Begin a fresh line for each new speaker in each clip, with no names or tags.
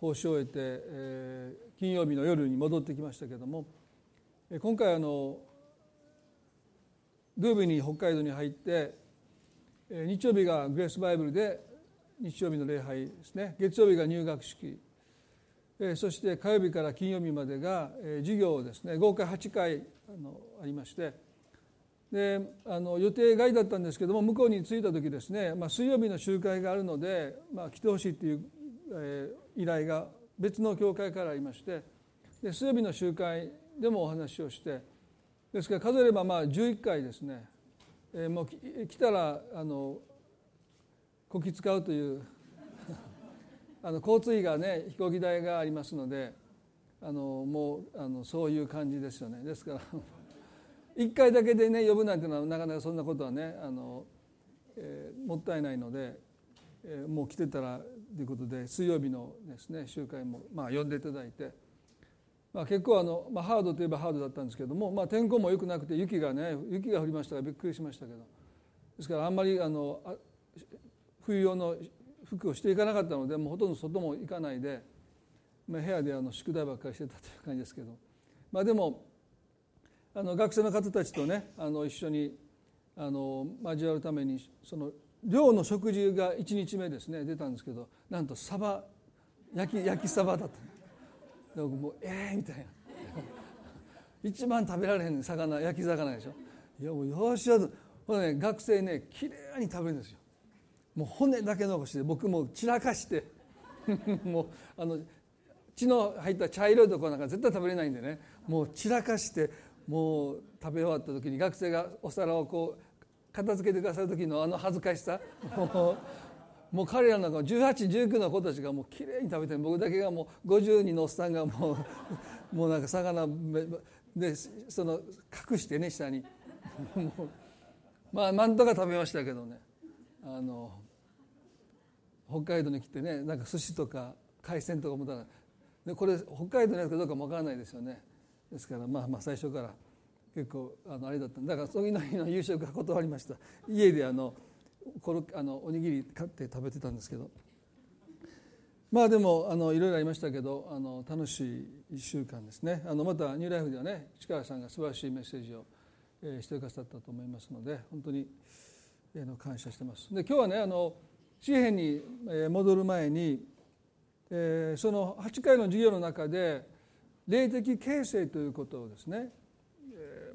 奉仕を終えて、えー、金曜日の夜に戻ってきましたけれども今回あの土曜日に北海道に入って日曜日がグレースバイブルで日曜日の礼拝ですね。月曜日が入学式。そして火曜日から金曜日までが授業ですね。合計8回あのありまして。であの予定外だったんですけども向こうに着いた時ですね、まあ、水曜日の集会があるので、まあ、来てほしいという、えー、依頼が別の教会からありましてで水曜日の集会でもお話をしてですから数えればまあ11回ですね、えー、もう来たらあのこき使うという あの交通費がね飛行機代がありますのであのもうあのそういう感じですよね。ですから 1回だけでね呼ぶなんていうのはなかなかそんなことはねあの、えー、もったいないので、えー、もう来てたらということで水曜日のですね集会もまあ呼んでいただいて、まあ、結構あの、まあ、ハードといえばハードだったんですけども、まあ、天候も良くなくて雪がね雪が降りましたからびっくりしましたけど。ですからあんまりあの冬用の服をしていかなかったのでもうほとんど外も行かないで、まあ、部屋であの宿題ばっかりしてたという感じですけど、まあ、でもあの学生の方たちとねあの一緒にあの交わるためにその寮の食事が1日目ですね。出たんですけどなんとサバ焼き焼きサバだった。僕もうええー、みたいな。一番食べられへん魚焼き魚でしょ。いやもうよしよしほらね学生ねきれいに食べるんですよ。もう骨だけ残して僕も散らかして。もうあの血の入った茶色いところなんか絶対食べれないんでね。もう散らかしてもう食べ終わった時に学生がお皿をこう片付けてくださる時のあの恥ずかしさ。もう彼らの中1819の子たちがもうきれいに食べて僕だけがもう50人のおっさんがもう もうなんか魚でその隠してね下に。まあなんとか食べましたけどね。あの北海道に来てねなんか寿司とか海鮮とか思ったらでこれ北海道のやつかどうかもわからないですよね。ですからまあまあ最初から結構あのあれだっただ。から次の日の夕食は断りました。家であのこのあのおにぎり買って食べてたんですけど。まあでもあのいろいろありましたけどあの楽しい1週間ですね。あのまたニューライフではね力さんが素晴らしいメッセージを、えー、してくださったと思いますので本当に、えー、の感謝してます。で今日はねあの詩篇に戻る前に、えー、その8回の授業の中で霊的形成ということをですね、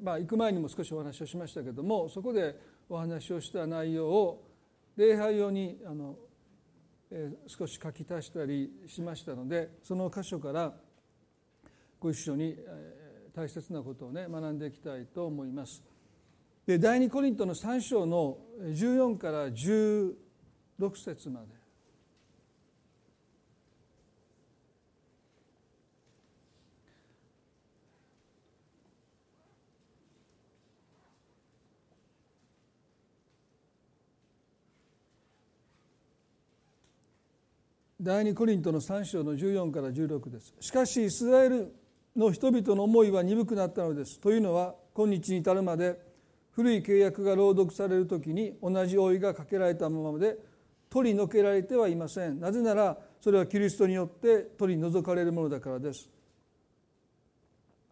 まあ行く前にも少しお話をしましたけどもそこでお話をした内容を礼拝用にあの、えー、少し書き足したりしましたのでその箇所からご一緒に、えー、大切なことをね学んでいきたいと思います。で第二コリントの3章の14から16節まで第二コリントの3章の14から16です。しかしイスラエルの人々の思いは鈍くなったのです。というのは今日に至るまで古い契約が朗読される時に同じ覆いがかけられたままで取り除けられてはいません。なぜならそれはキリストによって取り除かれるものだからです。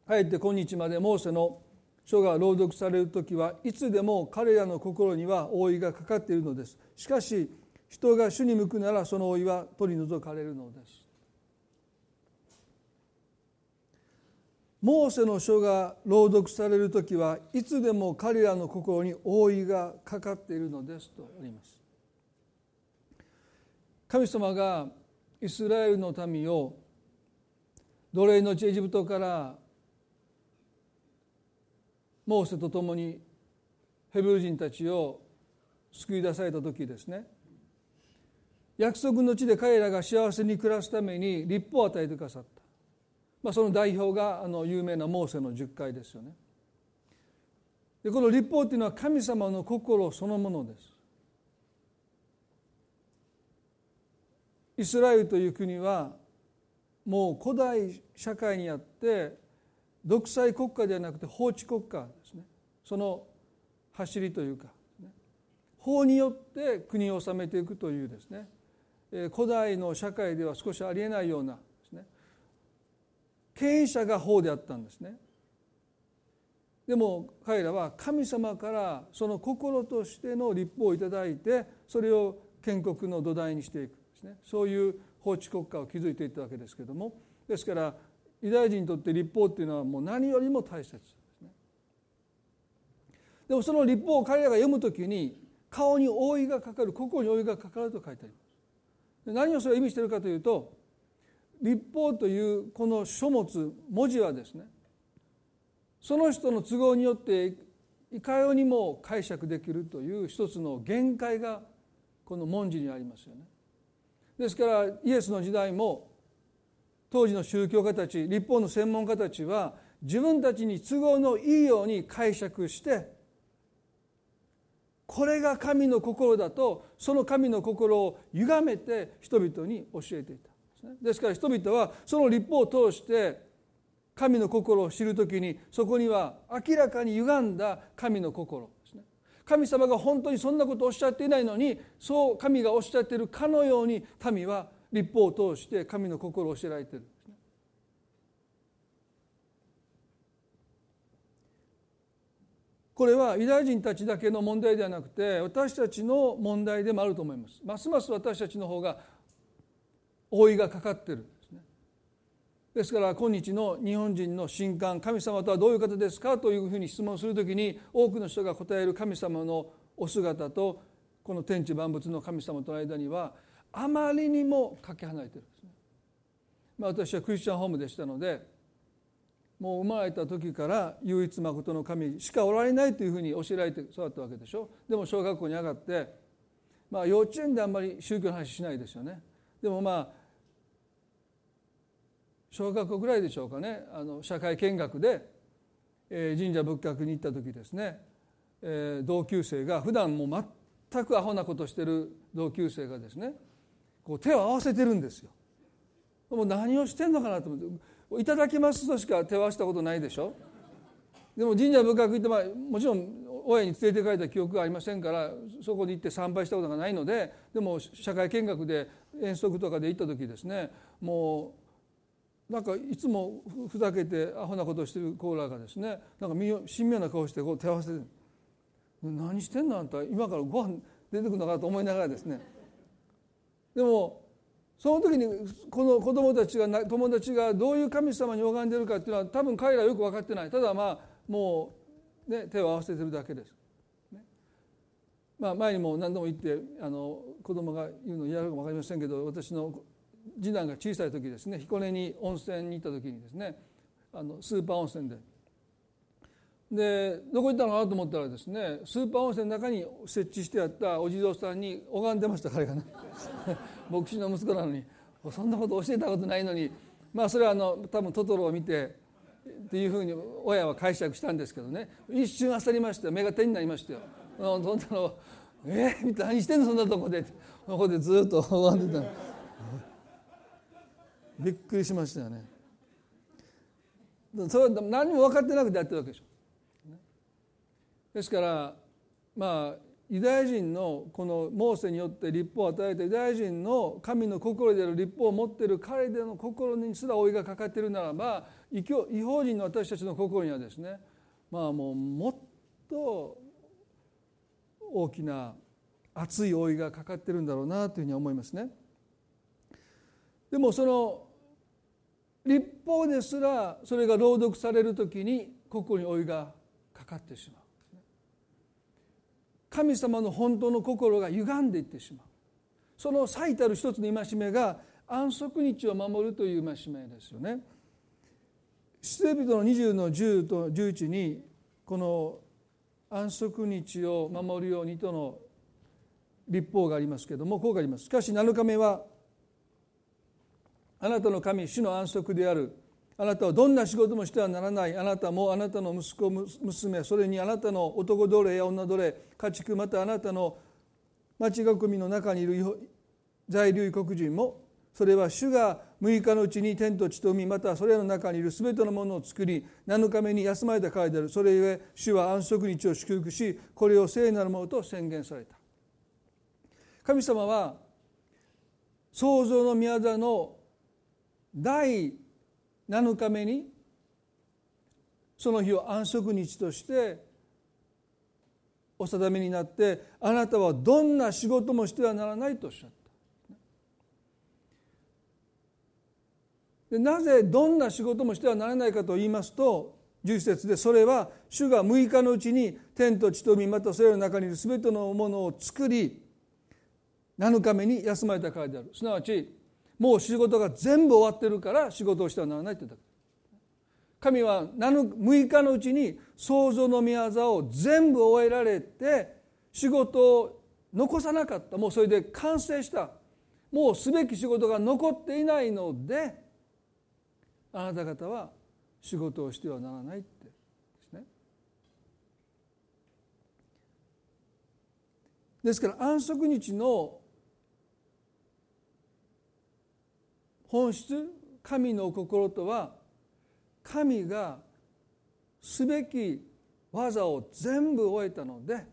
かえって今日までモーセの書が朗読される時はいつでも彼らの心には覆いがかかっているのです。しかし人が主に向くならその老いは取り除かれるのです。モーセの書が朗読される時はいつでも彼らの心に覆いがかかっているのですとあります。神様がイスラエルの民を奴隷の地エジプトからモーセと共にヘブル人たちを救い出された時ですね。約束の地で彼らが幸せに暮らすために立法を与えてくださった、まあ、その代表があの有名なモーセの十回ですよね。でこの立法っていうのは神様の心そのものです。イスラエルという国はもう古代社会にあって独裁国家ではなくて法治国家ですね。その走りというか法によって国を治めていくというですね。古代の社会では少しありえないようなですね。権威者が法であったんですね。でも彼らは神様からその心としての立法をいただいてそれを建国の土台にしていくですね。そういう法治国家を築いていったわけですけれども。ですからユダヤ人にとって立法っていうのはもう何よりも大切ですね。でもその立法を彼らが読むときに顔に覆いがかかる心に覆いがかかると書いてあります。何をそれを意味しているかというと立法というこの書物文字はですねその人の都合によっていかようにも解釈できるという一つの限界がこの文字にありますよね。ですからイエスの時代も当時の宗教家たち立法の専門家たちは自分たちに都合のいいように解釈してこれが神の心だとその神の心を歪めて人々に教えていた。ですから人々はその立法を通して神の心を知る時にそこには明らかに歪んだ神の心。ですね神様が本当にそんなことをおっしゃっていないのにそう神がおっしゃっているかのように民は立法を通して神の心を教えられている。これはユダヤ人たちだけの問題ではなくて私たちの問題でもあると思いますますます私たちの方が覆いがかかっているですねですから今日の日本人の神官神様とはどういう方ですかというふうに質問するときに多くの人が答える神様のお姿とこの天地万物の神様との間にはあまりにもかけ離れてるんですね。まあ、私はクリスチャンホームでしたのでもう生まれた時から唯一誠の神しかおられないというふうに教えられて育ったわけでしょ。でも小学校に上がって、まあ、幼稚園であんまり宗教の話しないですよね。でもまあ小学校ぐらいでしょうかね。あの社会見学で、えー、神社仏閣に行った時ですね、えー、同級生が普段もう全くアホなことしてる同級生がですねこう手を合わせてるんですよ。もう何をしてんのかなと思って「いただきます」としか手を合わせたことないでしょ？でも神社仏閣行って、まあ、もちろん親に連れて帰った記憶がありませんからそこに行って参拝したことがないのででも社会見学で遠足とかで行った時ですねもうなんかいつもふざけてアホなことをしてるコーラがですねなんか神妙な顔してこう手合わせて何してんのあんた今からご飯出てくるのかと思いながらですねでもその時にこの子供たちが友達がどういう神様に拝んでるかっていうのは多分彼らはよく分かってない。ただまあもう、ね、手を合わせてるだけです。ね。まあ、前にも何度も言ってあの子供が言うの嫌かも分かりませんけど私の次男が小さい時ですね。彦根に温泉に行った時にですね。あのスーパー温泉ででどこ行ったの？かなと思ったらですねスーパー温泉の中に設置してあったお地蔵さんに拝んでました彼がね。牧師の息子なのに。そんなこと教えたことないのに。まあそれはあの多分トトロを見てっていうふうに親は解釈したんですけどね。一瞬焦りました目が手になりましたよ。そんなのえ？ー、何してんのそんなとこでここでずっと拝んでたびっくりしましたよね。それは何も分かってなくてやってるわけでしょ。ですからまあユダヤ人のこのモーセによって立法を与えたユダヤ人の神の心である立法を持っている彼での心にすら老いがかかっているならば違法人の私たちの心にはですねまあもうもっと大きな熱い老いがかかってるんだろうなというふうに思いますね。でもその立法ですらそれが朗読される時に心に老いがかかってしまう神様の本当の心が歪んでいってしまうその最たる一つの戒めが安息日を守るという戒めですよね。出エビトの20の10と11にこの安息日を守るようにとの立法がありますけれどもこうがあります。しかし7日目はあなたの神主の安息であるあなたはどんな仕事もしてはならない。あなたもあなたの息子娘それにあなたの男奴隷や女奴隷家畜またあなたの町囲みの中にいる在留異国人もそれは主が6日のうちに天と地と海またそれらの中にいる全てのものを作り7日目に休まれたからである。それゆえ主は安息日を祝福しこれを聖なるものと宣言された。神様は創造の宮座の第7日目にその日を安息日としてお定めになってあなたはどんな仕事もしてはならないとおっしゃった。でなぜどんな仕事もしてはならないかと言いますと11節でそれは主が6日のうちに天と地と海またそれらの中にいる全てのものを作り7日目に休まれたからである。すなわちもう仕事が全部終わってるから仕事をしてはならないってだけ神は6日のうちに創造の御業を全部終えられて仕事を残さなかった。もうそれで完成した。もうすべき仕事が残っていないのであなた方は仕事をしてはならないってですね。ですから安息日の本質神の心とは神がすべき技を全部終えたので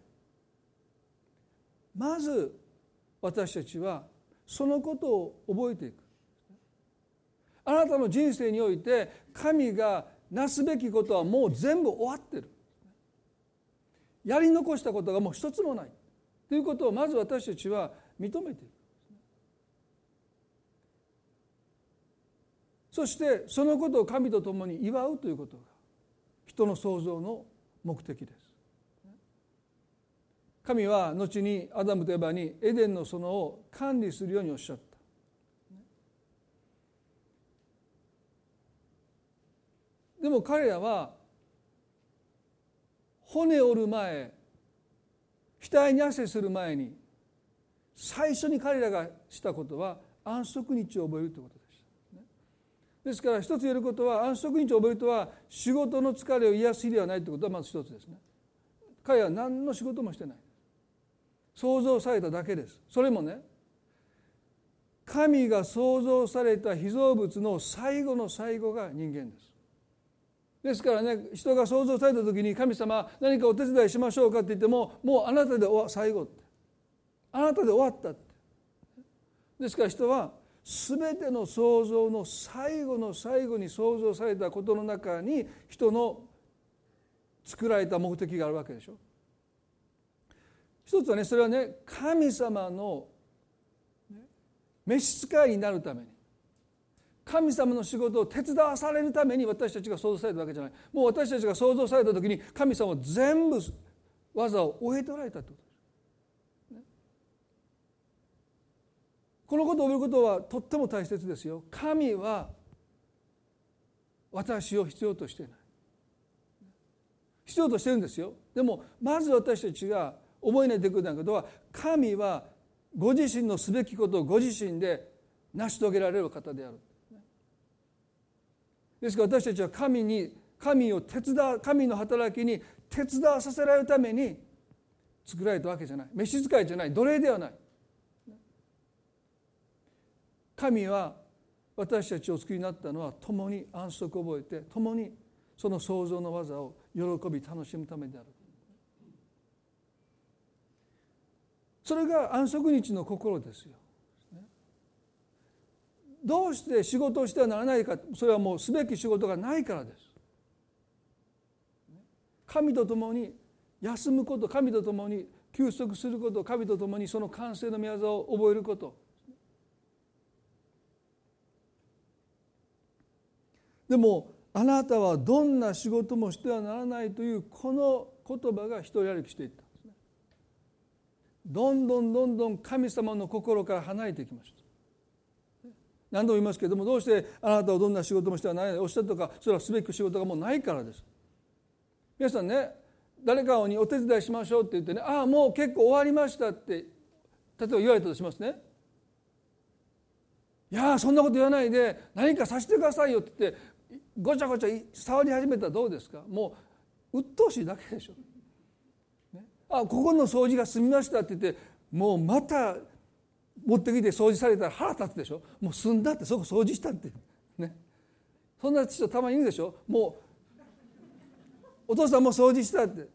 まず私たちはそのことを覚えていく。あなたの人生において神がなすべきことはもう全部終わってる。やり残したことがもう一つもない。ということをまず私たちは認めていくそしてそのことを神と共に祝うということが人の創造の目的です。神は後にアダムとエバにエデンの園を管理するようにおっしゃった。でも彼らは骨折る前額に汗する前に最初に彼らがしたことは安息日を覚えるということでしたですから一つ言えることは安息日を覚えるとは仕事の疲れを癒す日ではないということはまず一つですね。彼は何の仕事もしてない。創造されただけです。それもね神が創造された被造物の最後の最後が人間です。ですからね人が想像された時に神様何かお手伝いしましょうかって言ってももうあなたで最後って。あなたで終わったって。ですから人は全ての創造の最後の最後に創造されたことの中に人の作られた目的があるわけでしょ。一つはねそれはね神様の召使いになるために。神様の仕事を手伝わされるために私たちが創造されたわけじゃない。もう私たちが創造された時に神様は全部技を終えておられたということです、このことを覚えることはとっても大切ですよ。神は私を必要としてない。必要としてるんですよ。でもまず私たちが覚えないといけないことは神はご自身のすべきことをご自身で成し遂げられる方である。ですから私たちは神に神を手伝う神の働きに手伝わさせられるために作られたわけじゃない。召使いじゃない。奴隷ではない。神は私たちを作りになったのは共に安息を覚えて共にその創造の技を喜び楽しむためである。それが安息日の心ですよ。どうして仕事をしてはならないかそれはもうすべき仕事がないからです。神と共に休むこと神と共に休息すること神と共にその完成の御業を覚えること。でもあなたはどんな仕事もしてはならないというこの言葉が一人歩きしていったんですね。どんどんどんどん神様の心から離れていきました。何度も言いますけれどもどうしてあなたはどんな仕事もしてはならないおっしゃったかそれはすべき仕事がもうないからです。皆さんね誰かにお手伝いしましょうって言ってねああもう結構終わりましたって例えば言われたとしますね。いやそんなこと言わないで何かさせてくださいよって言ってごちゃごちゃ触り始めたらどうですか？もう鬱陶しいだけでしょ、ね、あここの掃除が済みましたって言ってもうまた持ってきて掃除されたら腹立つでしょ。もう済んだってそこ掃除したって。ね。そんな人たまにいるでしょ。もうお父さんも掃除したって。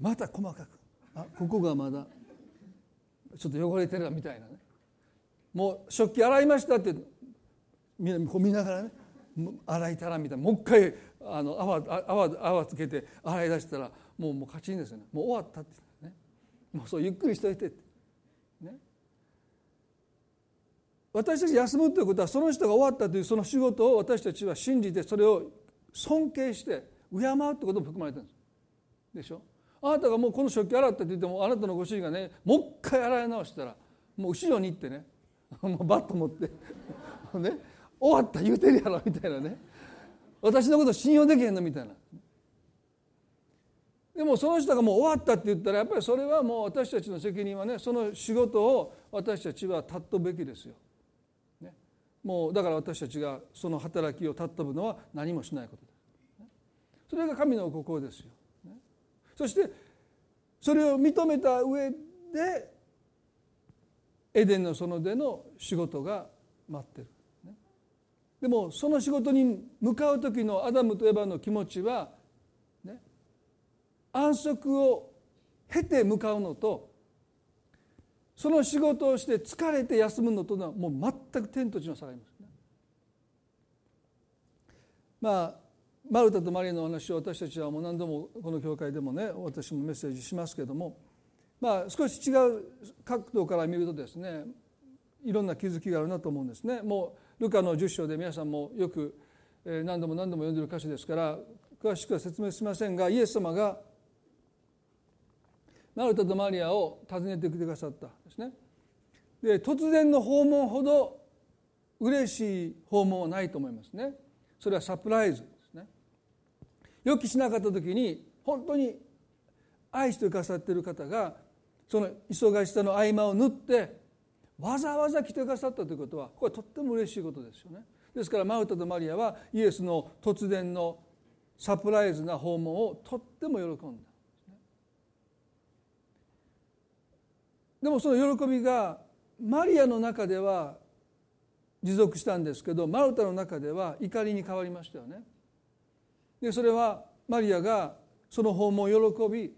また細かく。あここがまだちょっと汚れてるみたいなね。もう食器洗いましたってみなこう見ながらね。洗いたらみたいな。もう一回あの泡泡泡つけて洗い出したらもうもう勝ちんですよね。もう終わったってね。もうそうゆっくりしといてって。ね。私たち休むということはその人が終わったというその仕事を私たちは信じてそれを尊敬して敬うってことも含まれてるんです。でしょ？あなたがもうこの食器洗ったって言ってもあなたのご主人がねもう一回洗い直したらもう後ろに行ってね。もうバット持って。ね。終わった言うてるやろみたいなね私のこと信用できへんのみたいなでもその人がもう終わったって言ったらやっぱりそれはもう私たちの責任はねその仕事を私たちは尊ぶべきですよ。ね、もうだから私たちがその働きを尊ぶのは何もしないことです。それが神の心ですよ。ね、そしてそれを認めた上でエデンの園での仕事が待ってる。でもその仕事に向かう時のアダムとエバの気持ちは、ね、安息を経て向かうのとその仕事をして疲れて休むのとのはもう全く天と地の差がありますね。まあマルタとマリアの話を私たちはもう何度もこの教会でもね私もメッセージしますけどもまあ少し違う角度から見るとですねいろんな気づきがあるなと思うんですね。もうルカの10章で皆さんもよく何度も何度も読んでる箇所ですから詳しくは説明しませんがイエス様がマルタとマリアを訪ねてきてくださったんですね。で突然の訪問ほど嬉しい訪問はないと思いますね。それはサプライズですね。予期しなかった時に本当に愛してくださっている方がその忙しさの合間を縫ってわざわざ来てくださったということはこれはとっても嬉しいことですよね。ですからマウタとマリアはイエスの突然のサプライズな訪問をとっても喜んだ。でもその喜びがマリアの中では持続したんですけどマルタの中では怒りに変わりましたよね。でそれはマリアがその訪問を喜び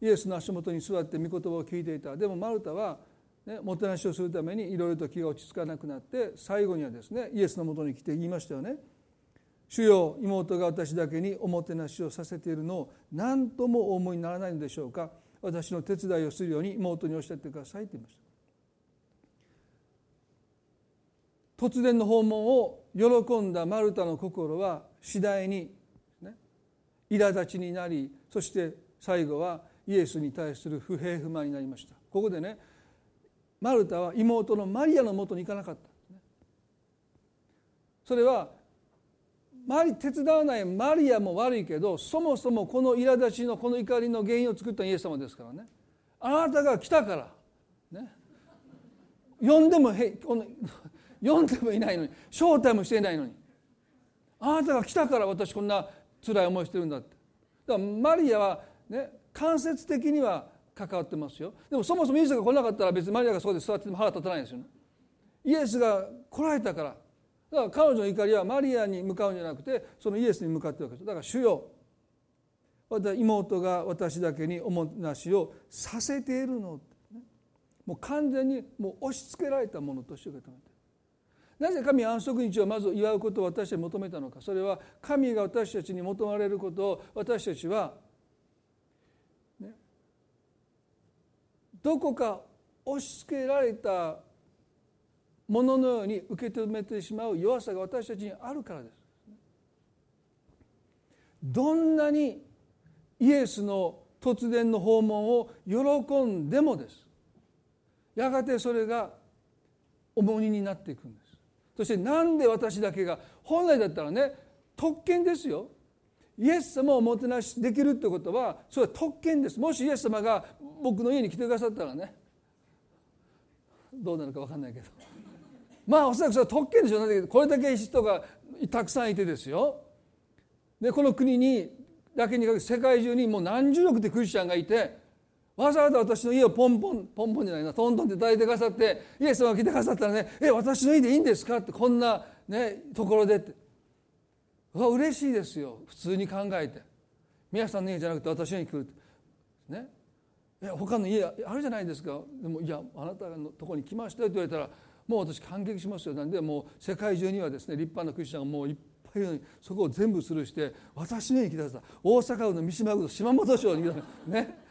イエスの足元に座って御言葉を聞いていたでもマルタはね、もてなしをするためにいろいろと気が落ち着かなくなって最後にはですねイエスのもとに来て言いましたよね「主よ妹が私だけにおもてなしをさせているのを何ともお思いにならないのでしょうか。私の手伝いをするように妹におっしゃってください」と言いました。突然の訪問を喜んだマルタの心は次第に、ね、苛立ちになりそして最後はイエスに対する不平不満になりました。ここでねマルタは妹のマリアのもとに行かなかった。それは手伝わないマリアも悪いけどそもそもこの苛立ちのこの怒りの原因を作ったイエス様ですからね。あなたが来たから。ね。呼んでもへこの 呼んでもいないのに招待もしていないのに。あなたが来たから私こんな辛い思いしてるんだって。だからマリアはね間接的には関わってますよ。でもそもそもイエスが来なかったら別にマリアがそこで座ってても腹立たないですよね。イエスが来られたから。だから彼女の怒りはマリアに向かうんじゃなくてそのイエスに向かってるわけです。だから主よ。妹が私だけにおもてなしをさせているの。もう完全にもう押し付けられたものとして受け止めてなぜ神安息日をまず祝うことを私たちに求めたのか。それは神が私たちに求められることを私たちはどこか押し付けられたもののように受け止めてしまう弱さが私たちにあるからです。どんなにイエスの突然の訪問を喜んでもです。やがてそれが重荷になっていくんです。そしてなんで私だけが本来だったらね特権ですよ。イエス様をおもてなしできるってことはそれは特権です。もしイエス様が僕の家に来てくださったらねどうなるか分かんないけど。まあおそらくそれは特権でしょうね。これだけ人がたくさんいてですよ。でこの国にだけにかけ世界中にもう何十億ってクリスチャンがいてわざわざ私の家をポンポンポンポンじゃないなトントンって抱いてくださってイエス様が来てくださったらね「え私の家でいいんですか?」ってこんな、ね、ところでって。わ嬉しいですよ。普通に考えて。皆さんの家じゃなくて私の家に来るね。いや他の家あるじゃないですか。でもいやあなたのとこに来ましたよって言われたらもう私感激しますよ。なんでもう世界中にはですね立派なクリスチャンがもういっぱいいるのにそこを全部スルーして私の生き出した大阪府の三島区の島本町にね。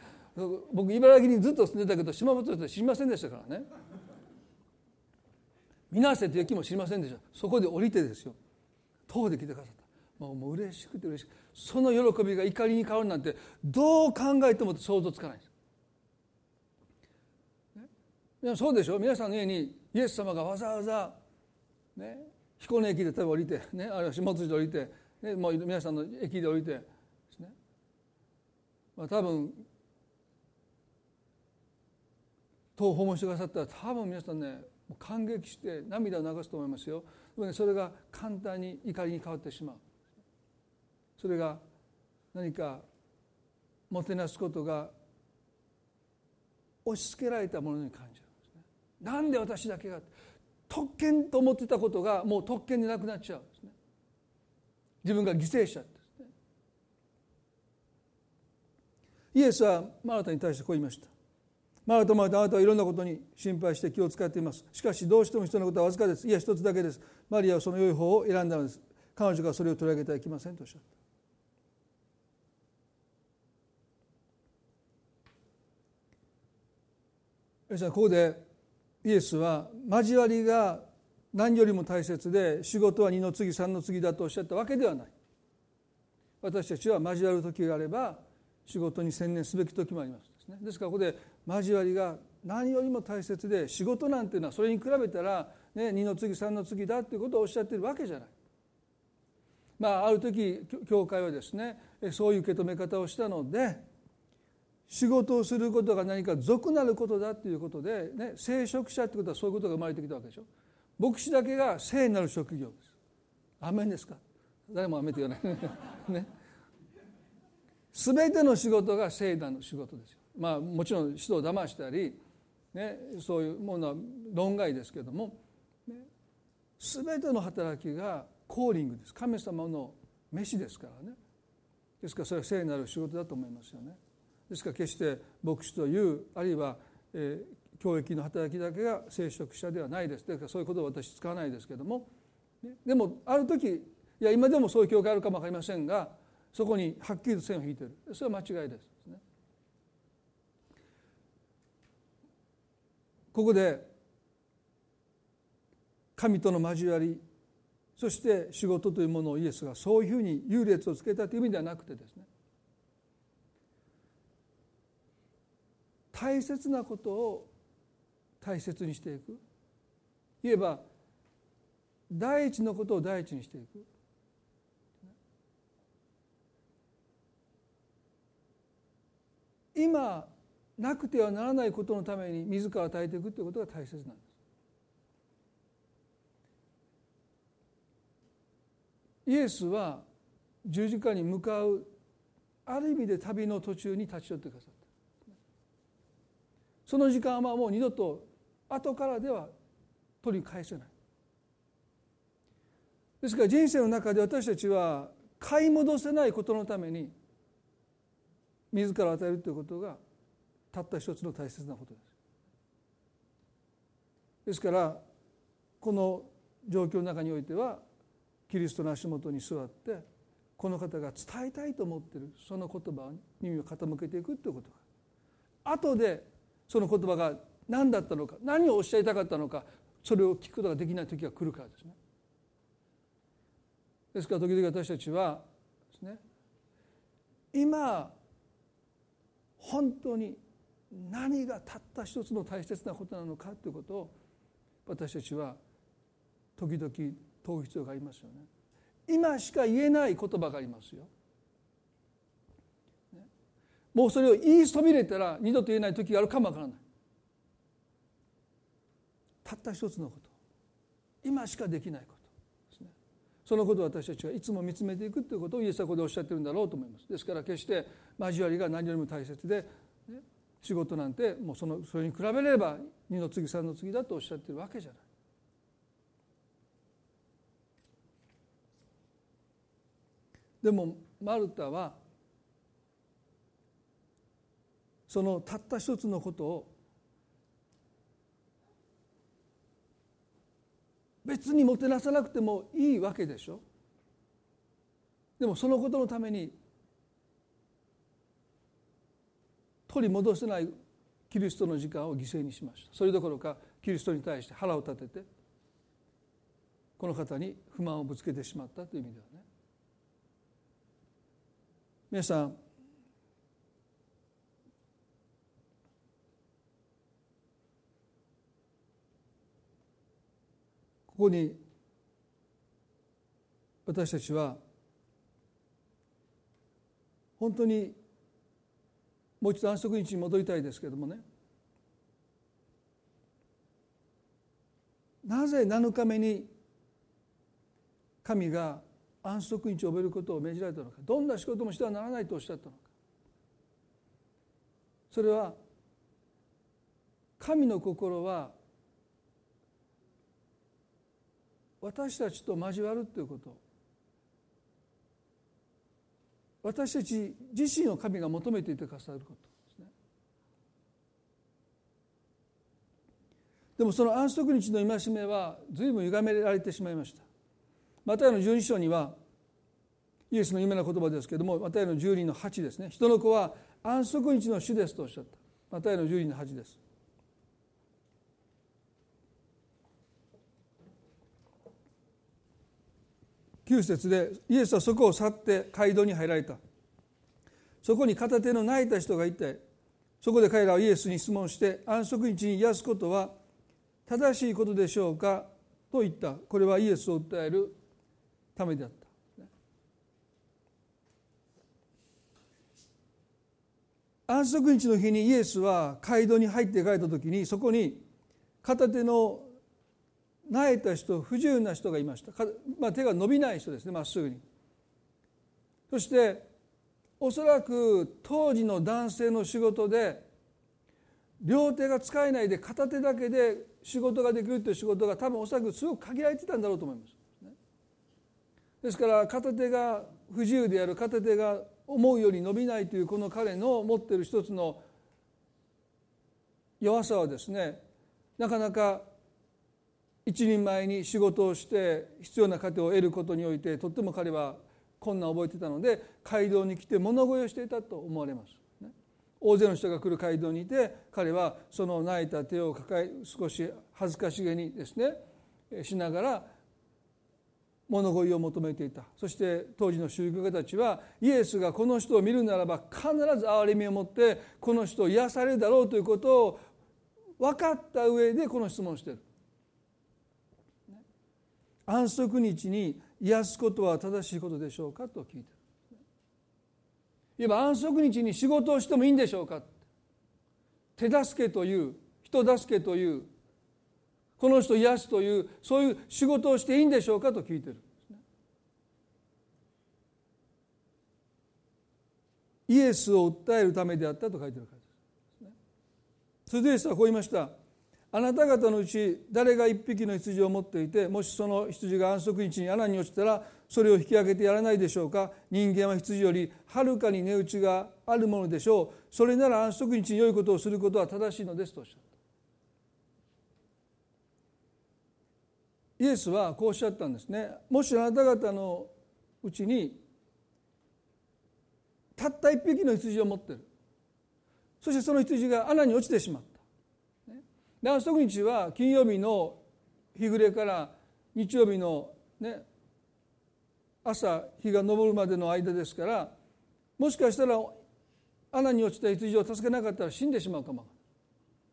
僕茨城にずっと住んでたけど島本町って知りませんでしたからね。水瀬という駅も知りませんでした。そこで降りてですよ。徒歩で来てくださった。もうもう嬉しくて嬉しくその喜びが怒りに変わるなんてどう考えても想像つかないです。そうでしょ？皆さんの家にイエス様がわざわざ、ね、彦根駅で例えば降りて、ね、あるいは下津で降りて、ね、もう皆さんの駅で降りてね、まあ、多分党を訪問してくださったら多分皆さんね感激して涙を流すと思いますよ、それが簡単に怒りに変わってしまう。それが何かもてなすことが押し付けられたものに感じるなんで私だけが特権と思ってたことがもう特権でなくなっちゃうんですね。自分が犠牲者ですね。イエスはマルタに対してこう言いました。マルタマルタあなたはいろんなことに心配して気を使っています。しかしどうしても必要なことはわずかです。いや一つだけです。マリアはその良い方を選んだのです。彼女がそれを取り上げてはいけませんとおっしゃった。ここでイエスは交わりが何よりも大切で仕事は二の次三の次だとおっしゃったわけではない私たちは交わる時があれば仕事に専念すべき時もありますです,、ね、ですからここで交わりが何よりも大切で仕事なんていうのはそれに比べたら、ね、二の次三の次だということをおっしゃってるわけじゃない。まあ、ある時教会はですねそういう受け止め方をしたので仕事をすることが何か俗なることだということで、ね、聖職者ってことはそういうことが生まれてきたわけでしょ。牧師だけが聖なる職業です。アメンですか？誰もアメって言わない。ね。全ての仕事が聖なる仕事ですよ。まあもちろん人を騙したり、ね、そういうものは論外ですけども、ね、全ての働きがコーリングです。神様の飯ですからね。ですからそれは聖なる仕事だと思いますよね。ですから決して牧師というあるいは、えー、教育の働きだけが聖職者ではないです。ですからそういうことを私使わないですけども、ね、でもある時いや今でもそういう教会あるかも分かりませんがそこにはっきりと線を引いてる。それは間違いです、ここで神との交わりそして仕事というものをイエスがそういうふうに優劣をつけたという意味ではなくてですね。大切なことを大切にしていく。言えば第一のことを第一にしていく。今なくてはならないことのために自ら与えていくということが大切なんです。イエスは十字架に向かうある意味で旅の途中に立ち寄ってくださった。その時間はもう二度と後からでは取り返せない。ですから人生の中で私たちは買い戻せないことのために自ら与えるということがたった一つの大切なことです。ですからこの状況の中においてはキリストの足元に座ってこの方が伝えたいと思ってるその言葉に耳を傾けていくということが後でその言葉が何だったのか何をおっしゃりたかったのかそれを聞くことができない時が来るからですね。ですから時々私たちはですね今本当に何がたった一つの大切なことなのかということを私たちは時々問う必要がありますよね。今しか言えない言葉がありますよ。もうそれを言いそびれたら二度と言えない時があるかもわからない。たった一つのこと。今しかできないことですね。そのことを私たちはいつも見つめていくということをイエスはここでおっしゃってるんだろうと思います。ですから決して交わりが何よりも大切で、ね、仕事なんてもうそのそれに比べれば二の次三の次だとおっしゃってるわけじゃない。でもマルタはそのたった一つのことを別にもてなさなくてもいいわけでしょ。でもそのことのために取り戻せないキリストの時間を犠牲にしました。それどころかキリストに対して腹を立ててこの方に不満をぶつけてしまったという意味ではね。皆さんここに私たちは本当にもう一度安息日に戻りたいですけれどもね。なぜ7日目に神が安息日を覚えることを命じられたのか。どんな仕事もしてはならないとおっしゃったのか。それは神の心は私たちと交わるということ。私たち自身を神が求めていてくださることですね。でもその安息日の戒めは随分歪められてしまいました。マタイの12章にはイエスの有名な言葉ですけれどもマタイの12の8ですね。人の子は安息日の主ですとおっしゃった。マタイの12の8です。9節でイエスはそこを去って街道に入られた。そこに片手の泣いた人がいてそこで彼らはイエスに質問して安息日に癒すことは正しいことでしょうか？と言った。これはイエスを訴えるためであった。安息日の日にイエスは街道に入って帰った時にそこに片手の泣いた人不自由な人がいました、まあ、手が伸びない人ですねまっすぐに。そしておそらく当時の男性の仕事で両手が使えないで片手だけで仕事ができるという仕事が多分おそらくすごく限られてたんだろうと思います。ですから片手が不自由である片手が思うより伸びないというこの彼の持っている一つの弱さはですねなかなか一人前に仕事をして必要な糧を得ることにおいてとっても彼は困難を覚えていたので街道に来て物乞いをしていたと思われます。大勢の人が来る街道にいて彼はその泣いた手を抱え少し恥ずかしげにですねしながら物乞いを求めていた。そして当時の宗教家たちはイエスがこの人を見るならば必ず憐れみを持ってこの人を癒されるだろうということを分かった上でこの質問をしている。安息日に癒すことは正しいことでしょうかと聞いてるいわば安息日に仕事をしてもいいんでしょうか手助けという人助けというこの人癒すというそういう仕事をしていいんでしょうかと聞いてるイエスを訴えるためであったと書いてるからです。それでイエスはこう言いましたあなた方のうち誰が一匹の羊を持っていてもしその羊が安息日に穴に落ちたらそれを引き上げてやらないでしょうか？人間は羊よりはるかに値打ちがあるものでしょう。それなら安息日に良いことをすることは正しいのですとおっしゃった。イエスはこうおっしゃったんですね。もしあなた方のうちにたった一匹の羊を持ってる。そしてその羊が穴に落ちてしまった。安息日は金曜日の日暮れから日曜日のね朝日が昇るまでの間ですからもしかしたら穴に落ちた羊を助けなかったら死んでしまうかも。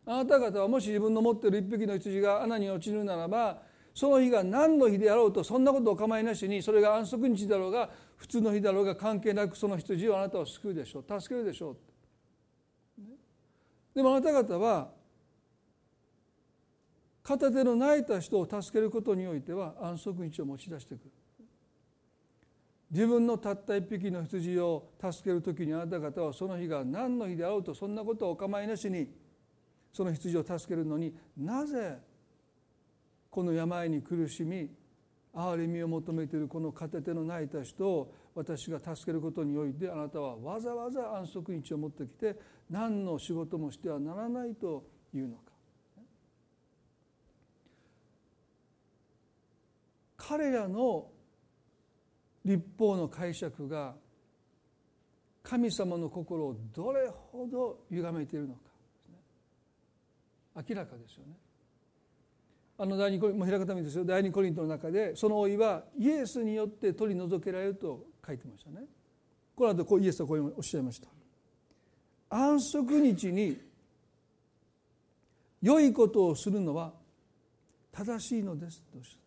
あなた方はもし自分の持っている一匹の羊が穴に落ちるならばその日が何の日であろうとそんなことを構いなしにそれが安息日だろうが普通の日だろうが関係なくその羊をあなたを救うでしょう。助けるでしょう。でもあなた方は片手の泣いた人を助けることにおいては安息日を持ち出してくる。自分のたった一匹の羊を助ける時にあなた方はその日が何の日であろうとそんなことをお構いなしにその羊を助けるのになぜこの病に苦しみ憐れみを求めているこの片手の泣いた人を私が助けることにおいてあなたはわざわざ安息日を持ってきて何の仕事もしてはならないというのか。彼らの立法の解釈が神様の心をどれほど歪めているのか明らかですよね。あの第二コリンも開くためですよ第二コリントの中でその老いはイエスによって取り除けられると書いてましたね。この後こうイエスはこうおっしゃいました。安息日に良いことをするのは正しいのですとおっしゃった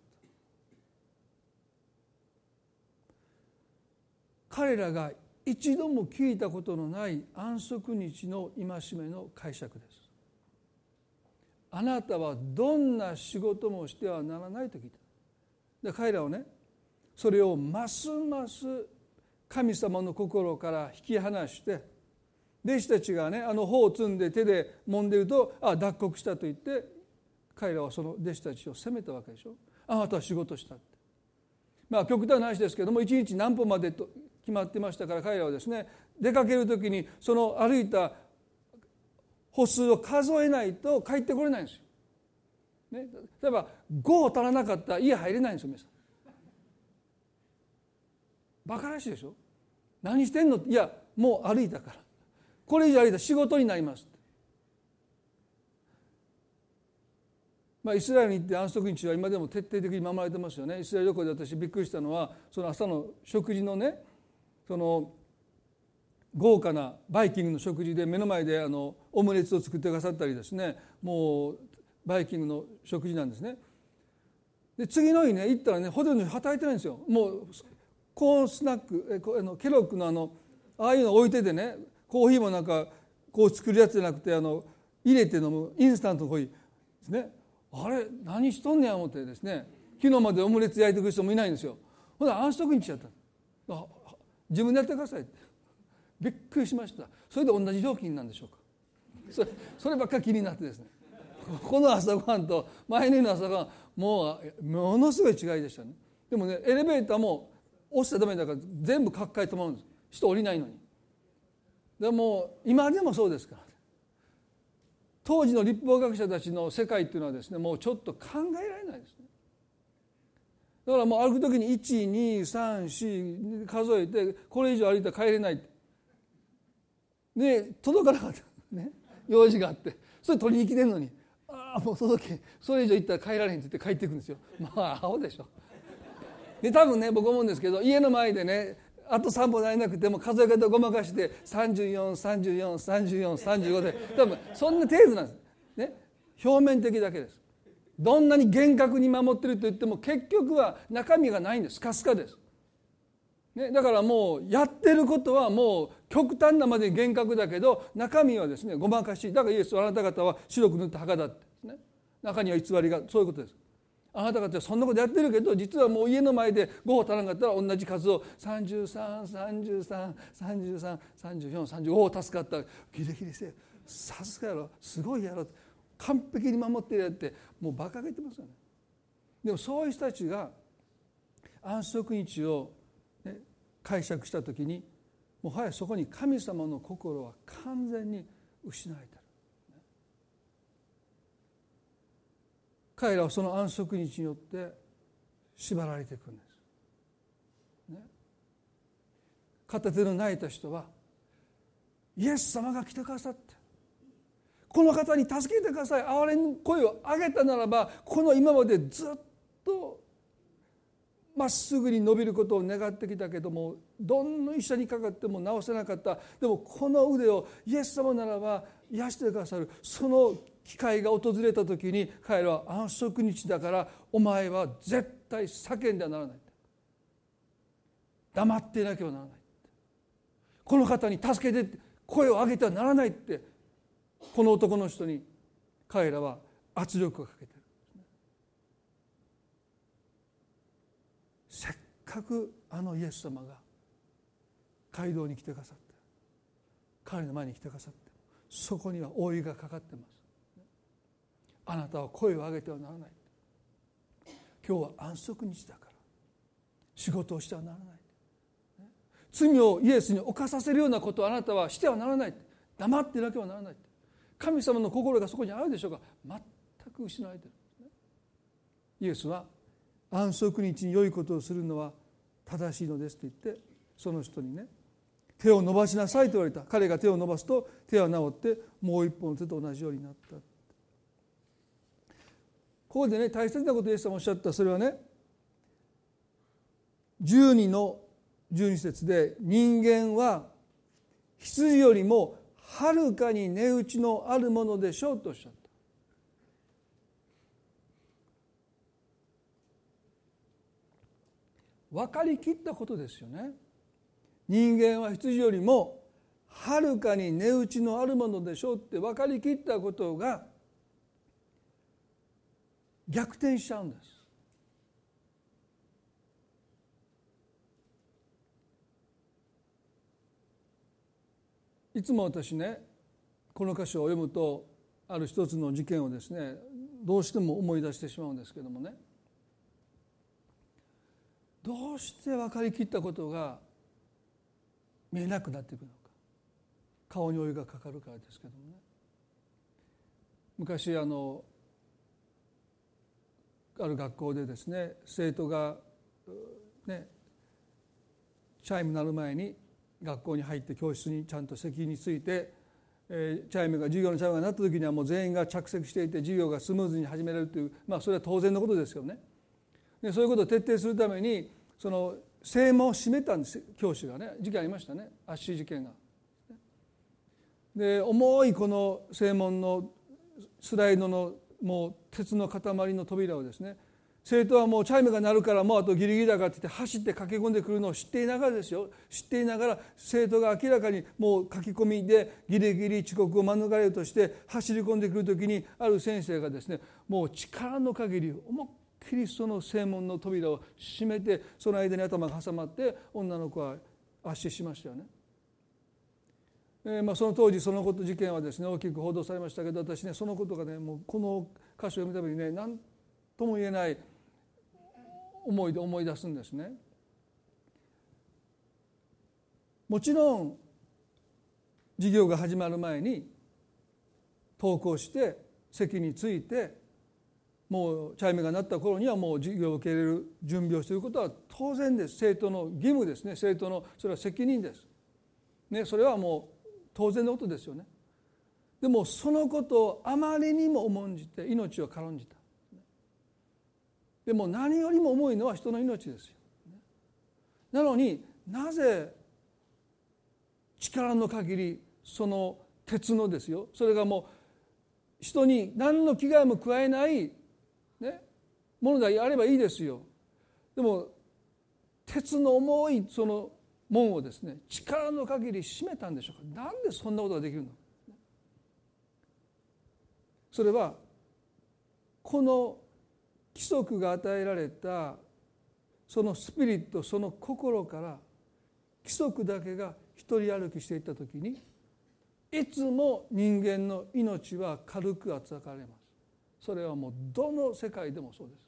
彼らが一度も聞いたことのない安息日の戒めの解釈です。あなたはどんな仕事もしてはならないと聞いた。で彼らはねそれをますます神様の心から引き離して弟子たちがねあの穂を摘んで手で揉んでるとあ脱穀したと言って彼らはその弟子たちを責めたわけでしょ。あなたは仕事したって。まあ極端な話ですけども一日何歩までと決まってましたから彼らはですね出かける時にその歩いた歩数を数えないと帰ってこれないんですよ。ね、例えば5足らなかったら家入れないんですよ皆さん。バカらしいでしょ？何してんの？いやもう歩いたから。これ以上歩いたら仕事になります。まあ、イスラエルに行って安息日は今でも徹底的に守られてますよね。イスラエル旅行で私びっくりしたのはその朝の食事のねその豪華なバイキングの食事で目の前であのオムレツを作ってくださったりですね。もうバイキングの食事なんですね。で次の日ね行ったらねホテルの人働いてないんですよ。もうコーンスナックえあのケロッグのあのああいうの置いててねコーヒーもなんかこう作るやつじゃなくてあの入れて飲むインスタントコーヒーですね。あれ何しとんねや思ってですね昨日までオムレツ焼いてくる人もいないんですよ。ほんな安息日やった。自分でやってくださいって。びっくりしました。それで同じ料金なんでしょうか。それそればっかり気になってですね。この朝ごはんと前の日の朝ごはんもうものすごい違いでしたね。でもねエレベーターも押したためだから全部各界止まるんです。人降りないのに。でも今でもそうですから。当時の立法学者たちの世界っていうのはですねもうちょっと考えられないです。だからもう歩く時に1234数えてこれ以上歩いたら帰れないで届かなかった。ね。用事があって。それ取りに来てんのに。ああもう届け。それ以上行ったら帰られへんって言って帰っていくんですよ。まあ青でしょ。で多分ね僕思うんですけど家の前でねあと3本なれなくても数え方をごまかして34343435で多分そんな程度なんです、ね、表面的だけです。どんなに厳格に守ってると言っても結局は中身がないんです。スカスカです、ね、だからもうやってることはもう極端なまで厳格だけど中身はですねごまかしいだからイエスはあなた方は白く塗った墓だって、ね、中には偽りがそういうことです。あなた方はそんなことやってるけど実はもう家の前で5を足らんかったら同じ数を3333333435を助かった。ギリギリせさすがやろ。すごいやろ。って完璧に守ってるやってもう馬鹿げてますよね。でもそういう人たちが安息日を、ね、解釈した時にもはやそこに神様の心は完全に失われてる。彼らはその安息日によって縛られていくんです。ね、片手の泣いた人はイエス様が来てくださってこの方に助けてください。憐れの声を上げたならばこの今までずっとまっすぐに伸びることを願ってきたけどもどんな医者にかかっても治せなかった。でもこの腕をイエス様ならば癒してくださる。その機会が訪れた時に彼らは安息日だからお前は絶対叫んではならない。黙っていなければならない。この方に助けてって声を上げてはならないってこの男の人に彼らは圧力をかけてる。せっかくあのイエス様が街道に来てくださって彼の前に来てくださってそこには覆いがかかってます。あなたは声を上げてはならない。今日は安息日だから。仕事をしてはならない。罪をイエスに犯させるようなことをあなたはしてはならない。黙ってなければならない。神様の心がそこにあるでしょうか？全く失われている。イエスは安息日に良いことをするのは正しいのですと言ってその人にね手を伸ばしなさいと言われた彼が手を伸ばすと手は治ってもう一本の手と同じようになった。ここでね大切なことイエス様おっしゃった。それはね12の12節で人間は羊よりもはるかに値打ちのあるものでしょうとおっしゃった。分かりきったことですよね。人間は羊よりもはるかに値打ちのあるものでしょうって分かりきったことが逆転しちゃうんです。いつも私ねこの箇所を読むとある一つの事件をですねどうしても思い出してしまうんですけどもね。どうして分かりきったことが見えなくなっていくのか。顔にお湯がかかるからですけどもね。昔あのある学校でですね生徒がねチャイム鳴る前に学校に入って教室にちゃんと席について、えー、チャイムが授業のチャイムが鳴った時にはもう全員が着席していて授業がスムーズに始められるというまあそれは当然のことですよね。でそういうことを徹底するためにその正門を閉めたんです教師がね事件ありましたねアッシー事件が。で重いこの正門のスライドのもう鉄の塊の扉をですね生徒はもうチャイムが鳴るからもうあとギリギリだからって言って走って駆け込んでくるのを知っていながらですよ知っていながら生徒が明らかにもう書き込みでギリギリ遅刻を免れるとして走り込んでくる時にある先生がですねもう力の限り思いっきりその正門の扉を閉めてその間に頭が挟まって女の子は圧死しましたよね。えー、まあその当時そのこと事件はですね大きく報道されましたけど私ねそのことがねもうこの箇所を読むためにね何とも言えない思いで思い出すんですね。もちろん授業が始まる前に登校して席についてもうチャイムが鳴った頃にはもう授業を受け入れる準備をしていることは当然です生徒の義務ですね生徒のそれは責任です。ね、それはもう当然のことですよね。でもそのことをあまりにも重んじて命を軽んじた。でも何よりも重いのは人の命ですよ。なのになぜ力の限りその鉄のですよそれがもう人に何の危害も加えない、ね、ものであればいいですよ。でも鉄の重いその門をですね力の限り閉めたんでしょうかなんでそんなことができるのそれはこの規則が与えられたそのスピリットその心から規則だけが一人歩きしていった時にいつも人間の命は軽く扱われます。それはもうどの世界でもそうです。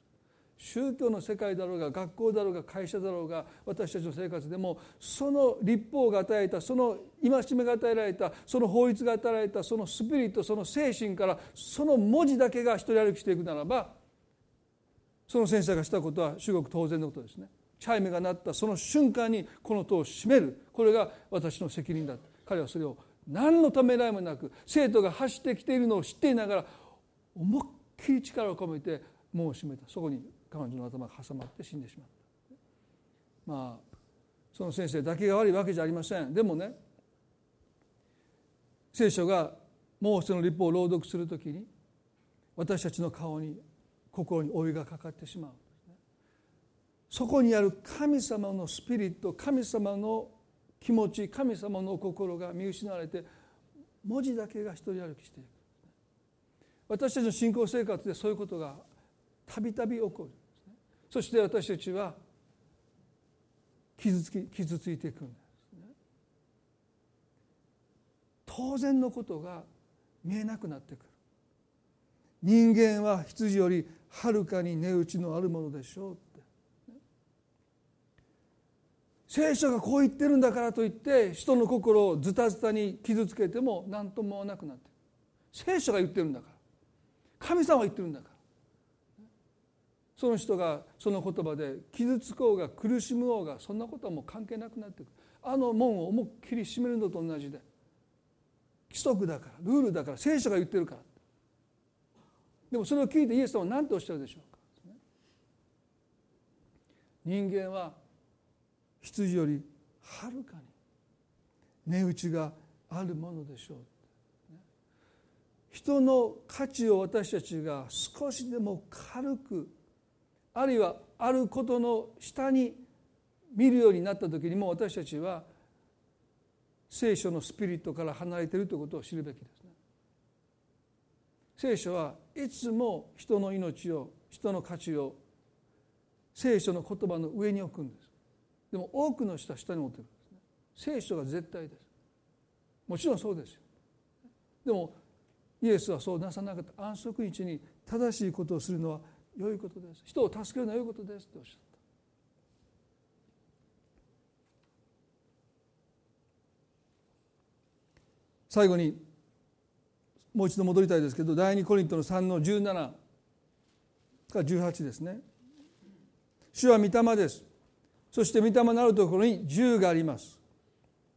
宗教の世界だろうが学校だろうが会社だろうが私たちの生活でもその立法が与えたその戒めが与えられたその法律が与えられたそのスピリットその精神からその文字だけが一人歩きしていくならばその先生がしたことは至極当然のことですね。チャイムが鳴った。その瞬間にこの塔を閉める。これが私の責任だ彼はそれを何のためらいもなく生徒が走ってきているのを知っていながら思いっきり力を込めて門を閉めた。そこに彼女の頭が挟まって死んでしまった。まあその先生だけが悪いわけじゃありません。でもね聖書がもうその立法を朗読するときに私たちの顔に心にお湯がかかってしまう。そこにある神様のスピリット神様の気持ち神様の心が見失われて文字だけが一人歩きしていく。私たちの信仰生活でそういうことがたびたび起こる。そして私たちは傷つき傷ついていくんです。ね当然のことが見えなくなってくる。人間は羊よりはるかに値打ちのあるものでしょうって。聖書がこう言ってるんだからといって人の心をズタズタに傷つけても何ともなくなって聖書が言ってるんだから。神様が言ってるんだから。その人がその言葉で傷つこうが苦しむおうがそんなことはもう関係なくなってくる。あの門を思いっきり閉めるのと同じで。規則だからルールだから聖書が言ってるから。でもそれを聞いてイエス様は何ておっしゃるでしょうか？人間は羊よりはるかに値打ちがあるものでしょう人の価値を私たちが少しでも軽くあるいはあることの下に見るようになった時にも私たちは聖書のスピリットから離れているということを知るべきですね。聖書はいつも人の命を人の価値を聖書の言葉の上に置くんです。でも多くの人は下に持ってるんですね。聖書が絶対です。もちろんそうですよ。でもイエスはそうなさなかった。安息日に正しいことをするのは良いことです。人を助けるのは良いことですとおっしゃった。最後にもう一度戻りたいですけど第二コリントの3の17から18ですね。主は御霊です。そして御霊のあるところに銃があります。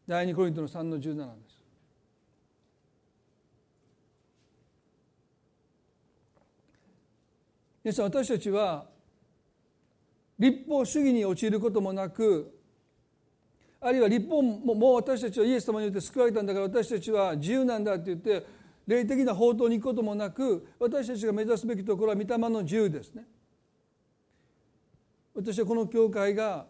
第二コリントの3の17です。皆さん私たちは立法主義に陥ることもなくあるいは立法ももう私たちはイエス様によって救われたんだから私たちは自由なんだって言って霊的な法灯に行くこともなく私たちが目指すべきところは御霊の自由ですね。私はこの教会が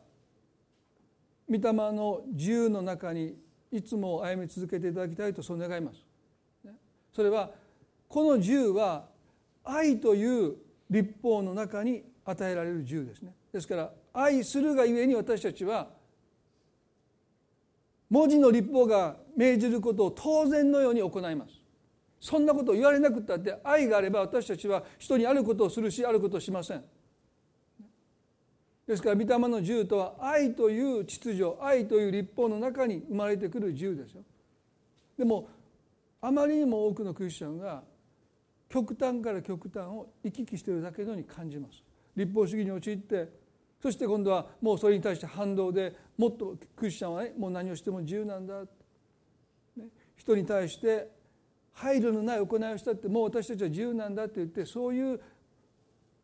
御霊の自由の中にいつも歩み続けていただきたいとそう願います。それはこの自由は愛という立法の中に与えられる自由ですね。ですから愛するがゆえに私たちは文字の立法が命じることを当然のように行います。そんなこと言われなくったって愛があれば私たちは人にあることをするしあることをしません。ですから御霊の自由とは愛という秩序愛という立法の中に生まれてくる自由ですよ。でもあまりにも多くのクリスチャンが極端から極端を行き来しているだけのように感じます。立法主義に陥ってそして今度はもうそれに対して反動でもっとクリスチャンはねもう何をしても自由なんだ、ね、人に対して配慮のない行いをしたってもう私たちは自由なんだって言ってそういう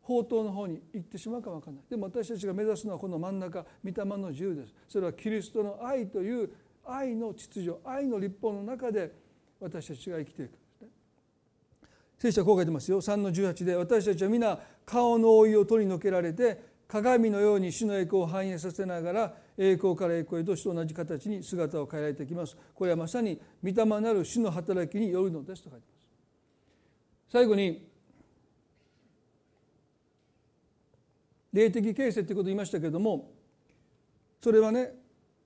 宝刀の方に行ってしまうかもわからない。でも私たちが目指すのはこの真ん中御霊の自由です。それはキリストの愛という愛の秩序愛の立法の中で私たちが生きていく。聖書はこう書いてますよ。3の18で私たちは皆顔の覆いを取り除けられて鏡のように主の栄光を反映させながら栄光から栄光へと主と同じ形に姿を変えられてきます？これはまさに御霊なる主の働きによるのですと書いてます。最後に霊的形成ということを言いましたけれどもそれはね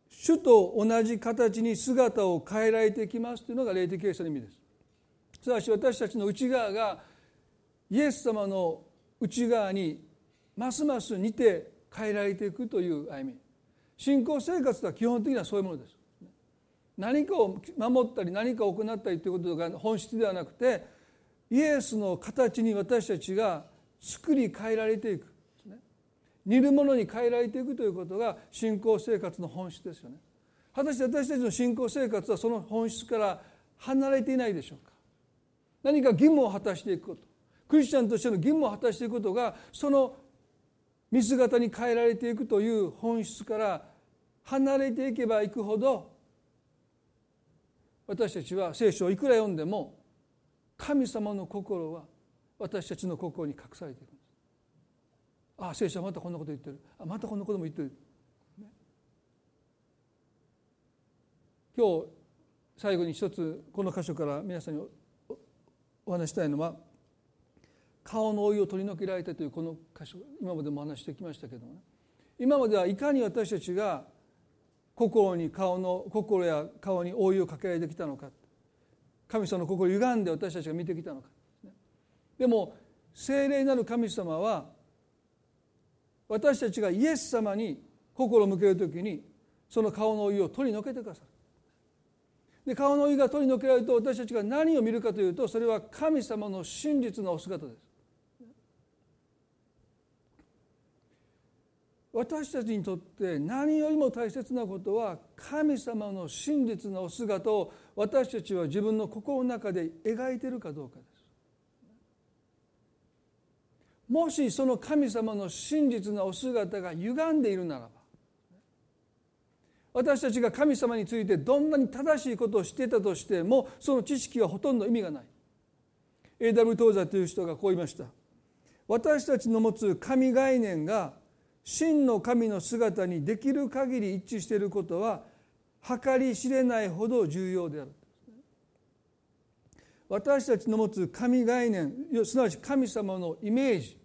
主と同じ形に姿を変えられてきますというのが霊的形成の意味です。すなわち私たちの内側がイエス様の内側にますます似て変えられていくという歩み。信仰生活とは基本的にはそういうものです。何かを守ったり何かを行ったりということが本質ではなくてイエスの形に私たちが作り変えられていく。似るものに変えられていくということが信仰生活の本質ですよね。果たして私たちの信仰生活はその本質から離れていないでしょうか。何か義務を果たしていくこと。クリスチャンとしての義務を果たしていくことがその見姿に変えられていくという本質から離れていけばいくほど私たちは聖書をいくら読んでも神様の心は私たちの心に隠されていくんです。ああ聖書はまたこんなこと言ってる。ああまたこんなことも言ってる、今日最後に一つこの箇所から皆さんにお話したいのは顔の老いを取り除けられたというこの箇所今までも話してきましたけどもね。今まではいかに私たちが心に顔の心や顔に覆いをかけられてきたのか。神様の心を歪んで私たちが見てきたのか。でも聖霊なる神様は私たちがイエス様に心を向ける時にその顔のお湯を取り除けてくださる。で顔のお湯が取り除けられると私たちが何を見るかというとそれは神様の真実のお姿です。私たちにとって何よりも大切なことは神様の真実のお姿を私たちは自分の心の中で描いているかどうかです。もしその神様の真実なお姿が歪んでいるならば私たちが神様についてどんなに正しいことをしていたとしてもその知識はほとんど意味がない A.W. 東座という人がこう言いました私たちの持つ神概念が真の神の姿にできる限り一致していることは計り知れないほど重要である。私たちの持つ神概念すなわち神様のイメージ。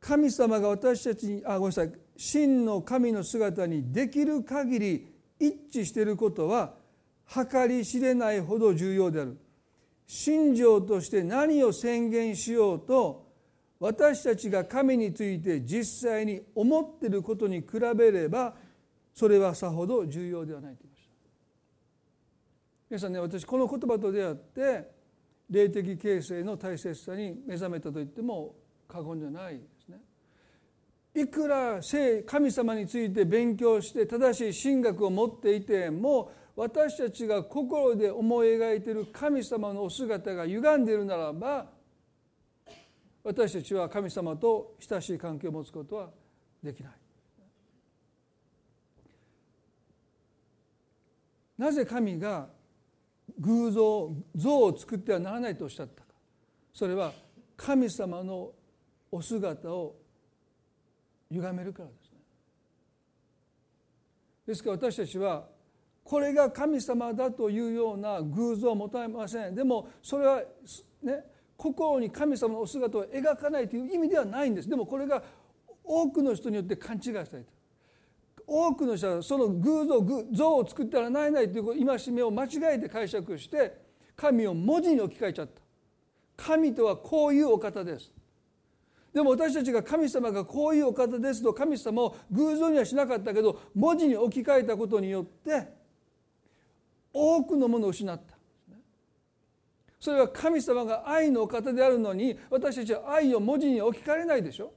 神様が私たちにあごめんなさい。真の神の姿にできる限り一致していることは計り知れないほど重要である。信条として何を宣言しようと私たちが神について実際に思っていることに比べればそれはさほど重要ではないと言いました。皆さんね私この言葉と出会って霊的形成の大切さに目覚めたと言っても過言じゃないですね。いくら聖神様について勉強して正しい神学を持っていても私たちが心で思い描いている神様のお姿が歪んでいるならば私たちは神様と親しい関係を持つことはできない。なぜ神が偶像像を作ってはならないとおっしゃったかそれは神様のお姿を歪めるからですね。ですから私たちはこれが神様だというような偶像を持たれませんでもそれはね心に神様のお姿を描かないという意味ではないんです。でもこれが多くの人によって勘違いされている。多くの人はその偶像像を作ったらならないという戒めを間違えて解釈して神を文字に置き換えちゃった。神とはこういうお方です。でも私たちが神様がこういうお方ですと神様を偶像にはしなかったけど文字に置き換えたことによって多くのものを失った。それは神様が愛のお方であるのに私たちは愛を文字に置き換えれないでしょ？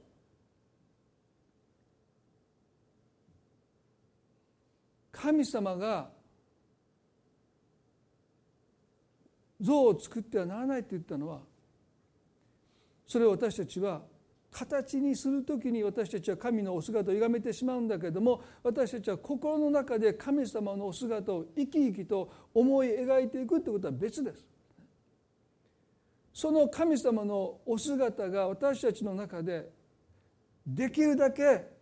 神様が像を作ってはならないと言ったのはそれを私たちは形にする時に私たちは神のお姿を歪めてしまうんだけれども私たちは心の中で神様のお姿を生き生きと思い描いていくということは別です。その神様のお姿が私たちの中でできるだけ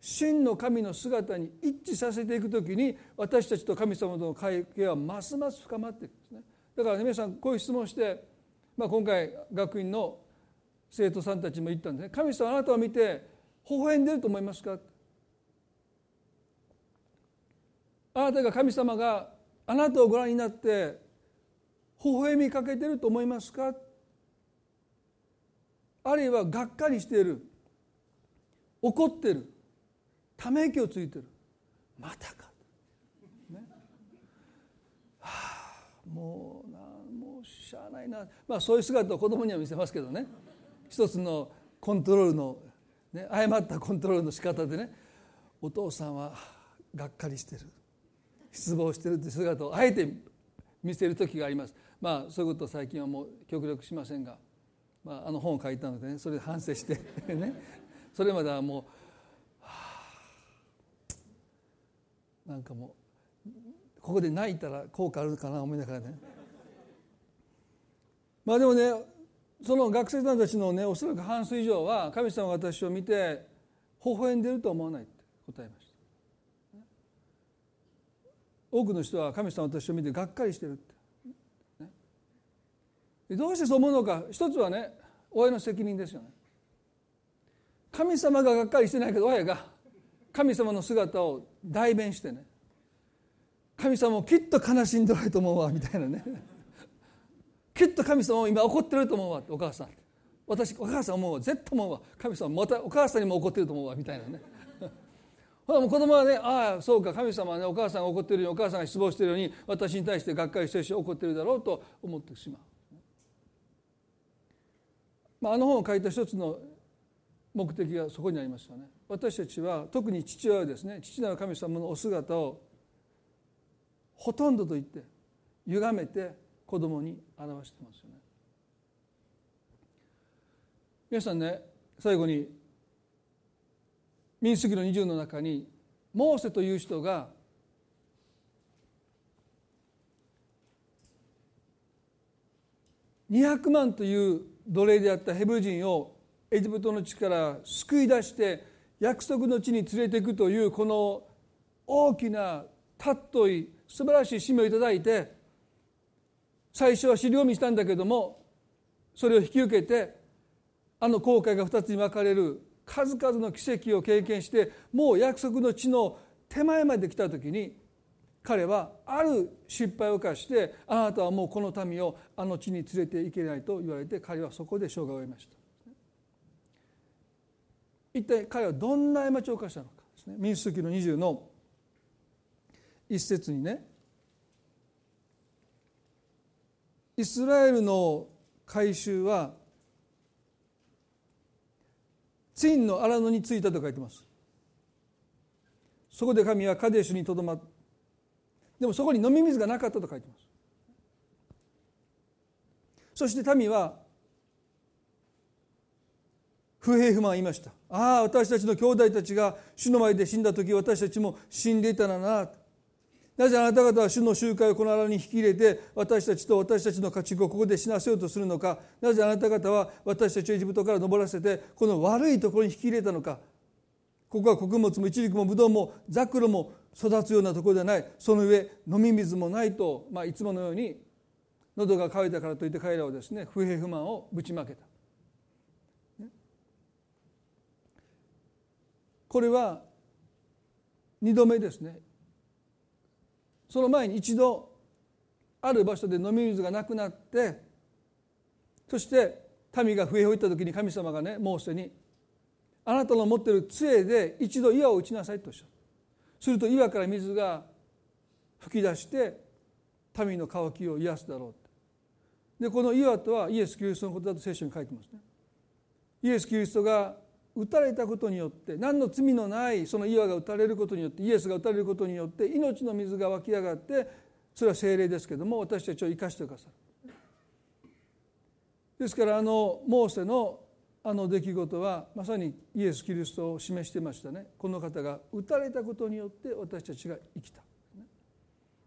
真の神の姿に一致させていくときに私たちと神様との関係はますます深まっていくんですね。だから、ね、皆さんこういう質問して、まあ、今回学院の生徒さんたちも言ったんですね。神様あなたを見て微笑んでると思いますか？あなたが神様があなたをご覧になって微笑みかけてると思いますか？あるいはがっかりしている。怒ってる。ため息をついてる。またか、ね。はあ、もうなもうしゃあないな。まあそういう姿を子供には見せますけどね。一つのコントロールの、ね、誤ったコントロールの仕方でね。お父さんはがっかりしてる。失望してるって姿をあえて見せる時があります。まあそういうことを最近はもう極力しませんが、まあ、あの本を書いたのでねそれで反省して ね。それまではもう、はあ、なんかもうここで泣いたら効果あるかな思いながらね。まあでもねその学生さんたちのねおそらく半数以上は神様が私を見て微笑んでると思わないって答えました。多くの人は神様私を見てがっかりしてるって、どうしてそう思うのか。一つはね親の責任ですよね。神様ががっかりしてないけど親が。神様の姿を代弁してね。神様もきっと悲しんでると思うわみたいなね。きっと神様も今怒ってると思うわお母さん。私お母さん思うわ。絶対思うわ。神様またお母さんにも怒ってると思うわみたいなね。ほらもう子供はねああそうか。神様はねお母さんが怒ってるようにお母さんが失望してるように私に対してがっかりしてるし怒ってるだろうと思ってしまう、まあ、あの本を書いた一つの目的がそこにありますよね。私たちは特に父親はですね父なる神様のお姿をほとんどと言って歪めて子供に表してますよね。皆さんね最後に民主主義の20の中にモーセという人が200万という奴隷であったヘブル人をエジプトの地から救い出して約束の地に連れていくというこの大きな尊い素晴らしい使命をいただいて最初は尻込みしたんだけどもそれを引き受けてあの後悔が2つに分かれる数々の奇跡を経験してもう約束の地の手前まで来た時に彼はある失敗を犯してあなたはもうこの民をあの地に連れて行けないと言われて彼はそこで生涯を終えました。一体彼はどんな過ちを犯したのかですね。民主主義の20の一節にねイスラエルの改宗はツインの荒野に着いたと書いてます。そこで神はカデシュにとどまでもそこに飲み水がなかったと書いてます。そして民は不平不満言いました。ああ私たちの兄弟たちが主の前で死んだ時私たちも死んでいたらな。なぜあなた方は主の集会をこの荒に引き入れて私たちと私たちの家畜をここで死なせようとするのか。なぜあなた方は私たちをエジプトから登らせてこの悪いところに引き入れたのか。ここは穀物もイチジクもブドウもザクロも育つようなところではない。その上飲み水もないと、まあ、いつものように喉が渇いたからといって彼らはですね不平不満をぶちまけた。これは2度目ですね。その前に一度ある場所で飲み水がなくなってそして民が笛を吹いた時に神様がねモーセに「あなたの持っている杖で一度岩を打ちなさい」とおっしゃる。すると岩から水が噴き出して民の渇きを癒すだろうでこの岩とはイエス・キリストのことだと聖書に書いてますね。イエス・キリストが打たれたことによって何の罪のないその岩が打たれることによってイエスが打たれることによって命の水が湧き上がってそれは精霊ですけども私たちを生かしてくださる。ですからあのモーセのあの出来事はまさにイエス・キリストを示してましたね。この方が打たれたことによって私たちが生きた。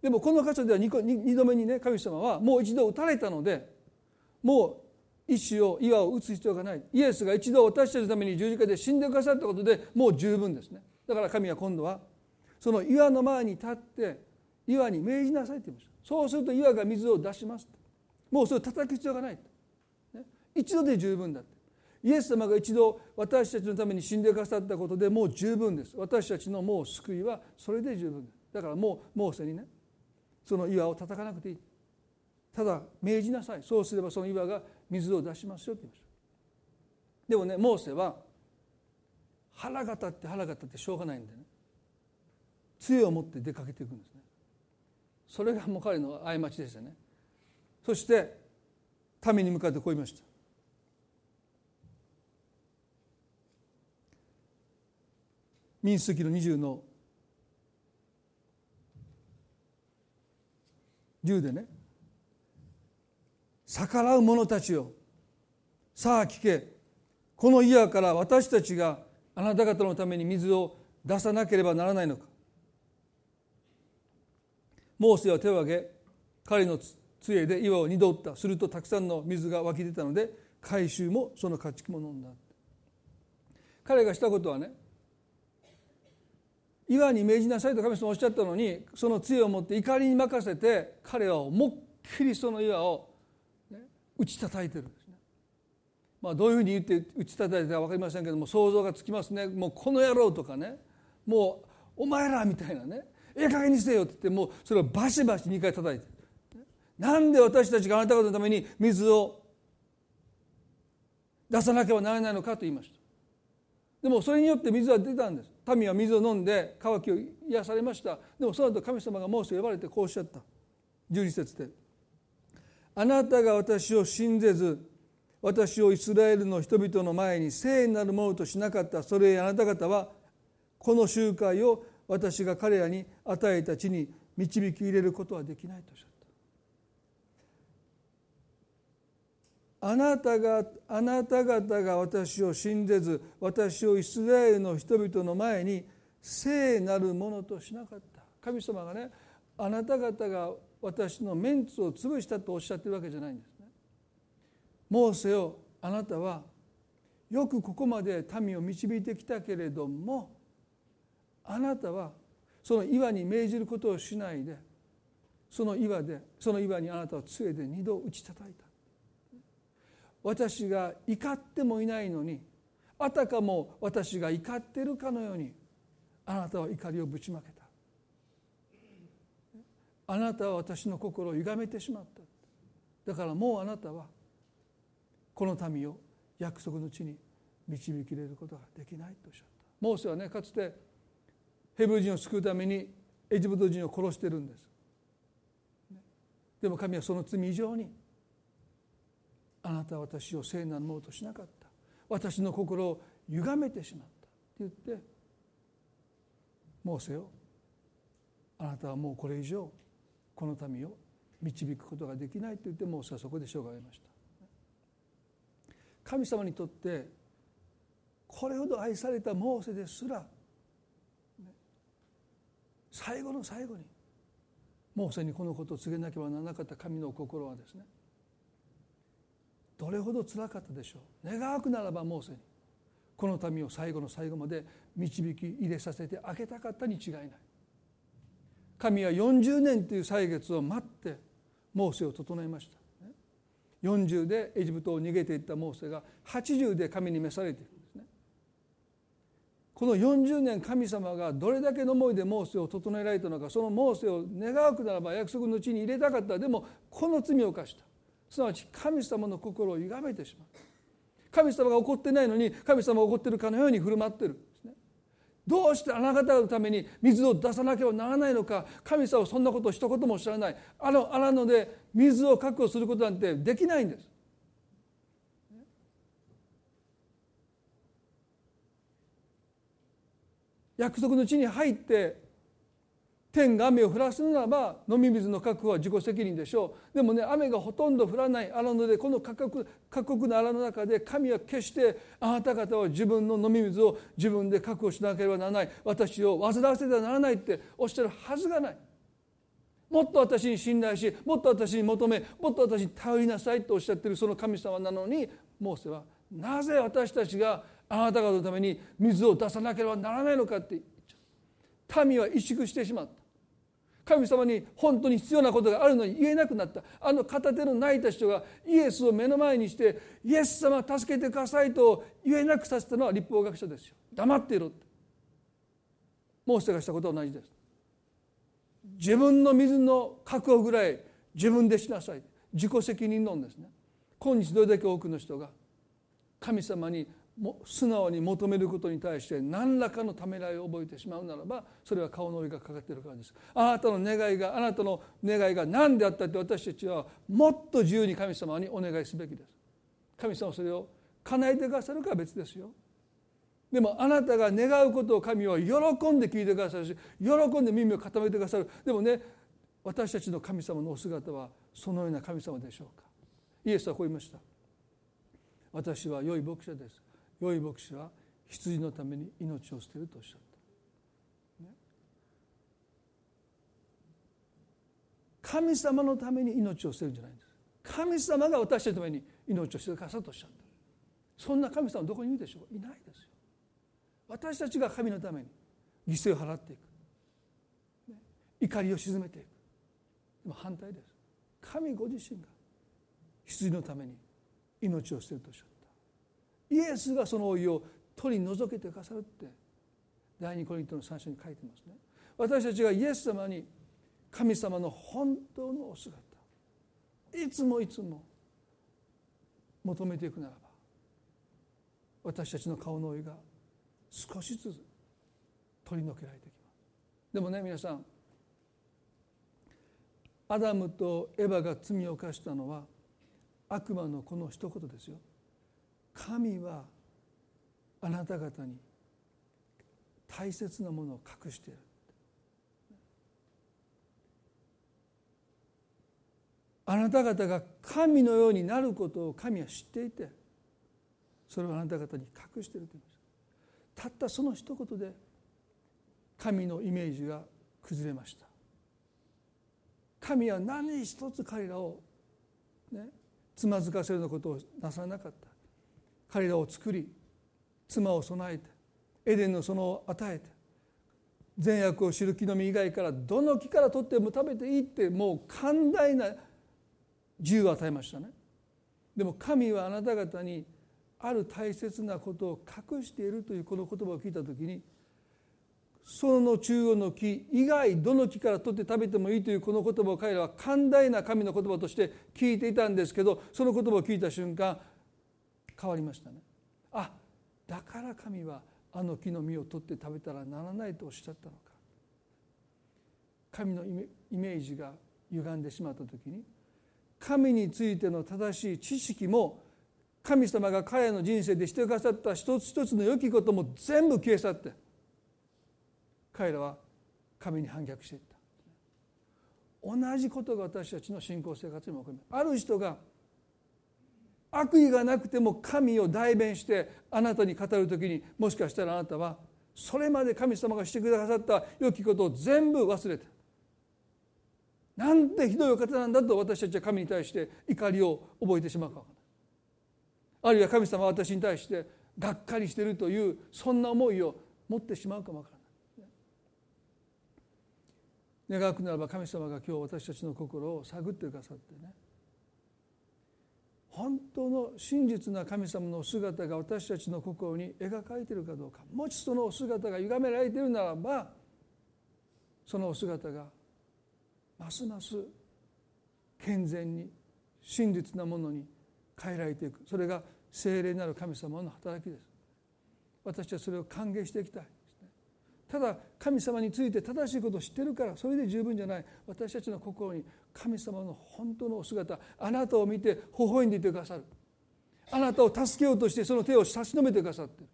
でもこの箇所では 2, 度目にね神様はもう一度打たれたのでもう石を岩を打つ必要がない。イエスが一度私たちのために十字架で死んでくださったことでもう十分ですね。だから神は今度はその岩の前に立って岩に命じなさいと言いました。そうすると岩が水を出します。もうそれを叩く必要がない、一度で十分だイエス様が一度私たちのために死んでくださったことでもう十分です。私たちのもう救いはそれで十分です。だからもうモーセにねその岩を叩かなくていい。ただ命じなさい。そうすればその岩が水を出しますよって言いました。でもねモーセは腹が立って腹が立ってしょうがないんでね。杖を持って出かけていくんですね。それがもう彼の過ちでしたね。そして民に向かってこう言いました。民主主義の20の10でね。逆らう者たちよさあ聞け。この岩から私たちがあなた方のために水を出さなければならないのか。モーセは手を挙げ彼の杖で岩を二度打った。するとたくさんの水が湧き出たので回収もその家畜も飲んだ。彼がしたことはね岩に命じなさいと神様おっしゃったのにその杖を持って怒りに任せて彼は思いっきりその岩を、ね、打ち叩いてるんですね。まあ、どういうふうに言って打ち叩いたか分かりませんけども想像がつきますね。もうこの野郎とかね。もうお前らみたいなね。ええ加減にせよって言ってもうそれをバシバシ2回叩いて。なんで私たちがあなた方のために水を出さなければならないのかと言いました。でもそれによって水は出たんです。民は水を飲んで渇きを癒されました。でもその後神様がモーセを呼ばれてこうおっしゃった。12節で「あなたが私を信ぜず私をイスラエルの人々の前に聖なるものとしなかった。それへあなた方はこの集会を私が彼らに与えた地に導き入れることはできないとおっしゃった。あなたがあなた方が私を信ぜず私をイスラエルの人々の前に聖なるものとしなかった神様がねあなた方が私のメンツを潰したとおっしゃってるわけじゃないんですね。モーセをあなたはよくここまで民を導いてきたけれどもあなたはその岩に命じることをしないでその岩でその岩にあなたは杖で二度打ち叩いた私が怒ってもいないのにあたかも私が怒ってるかのようにあなたは怒りをぶちまけた。あなたは私の心を歪めてしまった。だからもうあなたはこの民を約束の地に導き入れることができないとおっしゃった。モーセはねかつてヘブル人を救うためにエジプト人を殺してるんです。でも神はその罪以上にあなたは私を聖なるものとしなかった。私の心を歪めてしまった。って言ってモーセをあなたはもうこれ以上この民を導くことができないと言ってモーセはそこで生涯を得ました。神様にとってこれほど愛されたモーセですら最後の最後にモーセにこのことを告げなければならなかった神の心はですねどれほどつらかったでしょう。願わくならばモーセにこの民を最後の最後まで導き入れさせてあげたかったに違いない。神は40年という歳月を待ってモーセを整えました。40でエジプトを逃げていったモーセが80で神に召されているんですね。この40年神様がどれだけの思いでモーセを整えられたのかそのモーセを願わくならば約束の地に入れたかった。でもこの罪を犯した。すなわち神様の心を歪めてしまう。神様が怒ってないのに神様が怒ってるかのように振る舞ってるどうしてあなた方のために水を出さなければならないのか神様はそんなことを一言も知らない。あの荒野で水を確保することなんてできないんです。約束の地に入って天が雨を降らすならば飲み水の確保は自己責任でしょう。でもね雨がほとんど降らない荒野でこの過酷過酷な荒の中で神は決してあなた方は自分の飲み水を自分で確保しなければならない。私を煩わせてはならないっておっしゃるはずがない。もっと私に信頼しもっと私に求めもっと私に頼りなさいとおっしゃってるその神様なのにモーセはなぜ私たちがあなた方のために水を出さなければならないのかって民は萎縮してしまった。神様に本当に必要なことがあるのに言えなくなった。あの片手の泣いた人がイエスを目の前にしてイエス様助けてくださいと言えなくさせたのは立法学者ですよ。黙っていろって。モーセがしたことは同じです。自分の水の確保ぐらい自分でしなさい。自己責任論ですね。今日どれだけ多くの人が神様に素直に求めることに対して何らかのためらいを覚えてしまうならばそれは顔の上がかかっているからです。あなたの願いがあなたの願いが何であったって私たちはもっと自由に神様にお願いすべきです。神様それを叶えてくださるかは別ですよ。でもあなたが願うことを神は喜んで聞いてくださるし喜んで耳を傾けてくださる。でもね私たちの神様のお姿はそのような神様でしょうか。イエスはこう言いました。私は良い牧者です。良い牧師は羊のために命を捨てるとおっしゃった、ね、神様のために命を捨てるんじゃないんです。神様が私たちのために命を捨てるからとおっしゃった。そんな神様どこにいるでしょう。いないですよ。私たちが神のために犠牲を払っていく、ね、怒りを鎮めていく。でも反対です。神ご自身が羊のために命を捨てるとおっしゃった。イエスがその老いを取り除けてくださるって第二コリントの3章に書いてますね。私たちがイエス様に神様の本当のお姿いつもいつも求めていくならば私たちの顔の老いが少しずつ取り除けられてきます。でもね皆さんアダムとエヴァが罪を犯したのは悪魔のこの一言ですよ。神はあなた方に大切なものを隠している。あなた方が神のようになることを神は知っていてそれをあなた方に隠していると言います。たったその一言で神のイメージが崩れました。神は何一つ彼らをねつまずかせるようなことをなさなかった。彼らを作り妻を備えてエデンの園を与えて善悪を知る木の実以外からどの木から取っても食べていいってもう寛大な自由を与えましたね。でも神はあなた方にある大切なことを隠しているというこの言葉を聞いた時にその中央の木以外どの木から取って食べてもいいというこの言葉を彼らは寛大な神の言葉として聞いていたんですけどその言葉を聞いた瞬間変わりましたね。あだから神はあの木の実を取って食べたらならないとおっしゃったのか。神のイメージが歪んでしまった時に神についての正しい知識も神様が彼の人生でしてくださった一つ一つの良きことも全部消え去って彼らは神に反逆していった。同じことが私たちの信仰生活にも起こります。ある人が悪意がなくても神を代弁してあなたに語る時にもしかしたらあなたはそれまで神様がしてくださった良きことを全部忘れてなんてひどいお方なんだと私たちは神に対して怒りを覚えてしまうかあるいは神様は私に対してがっかりしているというそんな思いを持ってしまうかもわからない。願うくならば神様が今日私たちの心を探ってくださってね。本当の真実な神様の姿が私たちの心に描かれているかどうか。もしそのお姿が歪められているならばそのお姿がますます健全に真実なものに変えられていく。それが聖霊なる神様の働きです。私はそれを歓迎していきたいただ神様について正しいことを知ってるからそれで十分じゃない。私たちの心に神様の本当のお姿あなたを見て微笑んでいてくださる。あなたを助けようとしてその手を差し伸べてくださってる。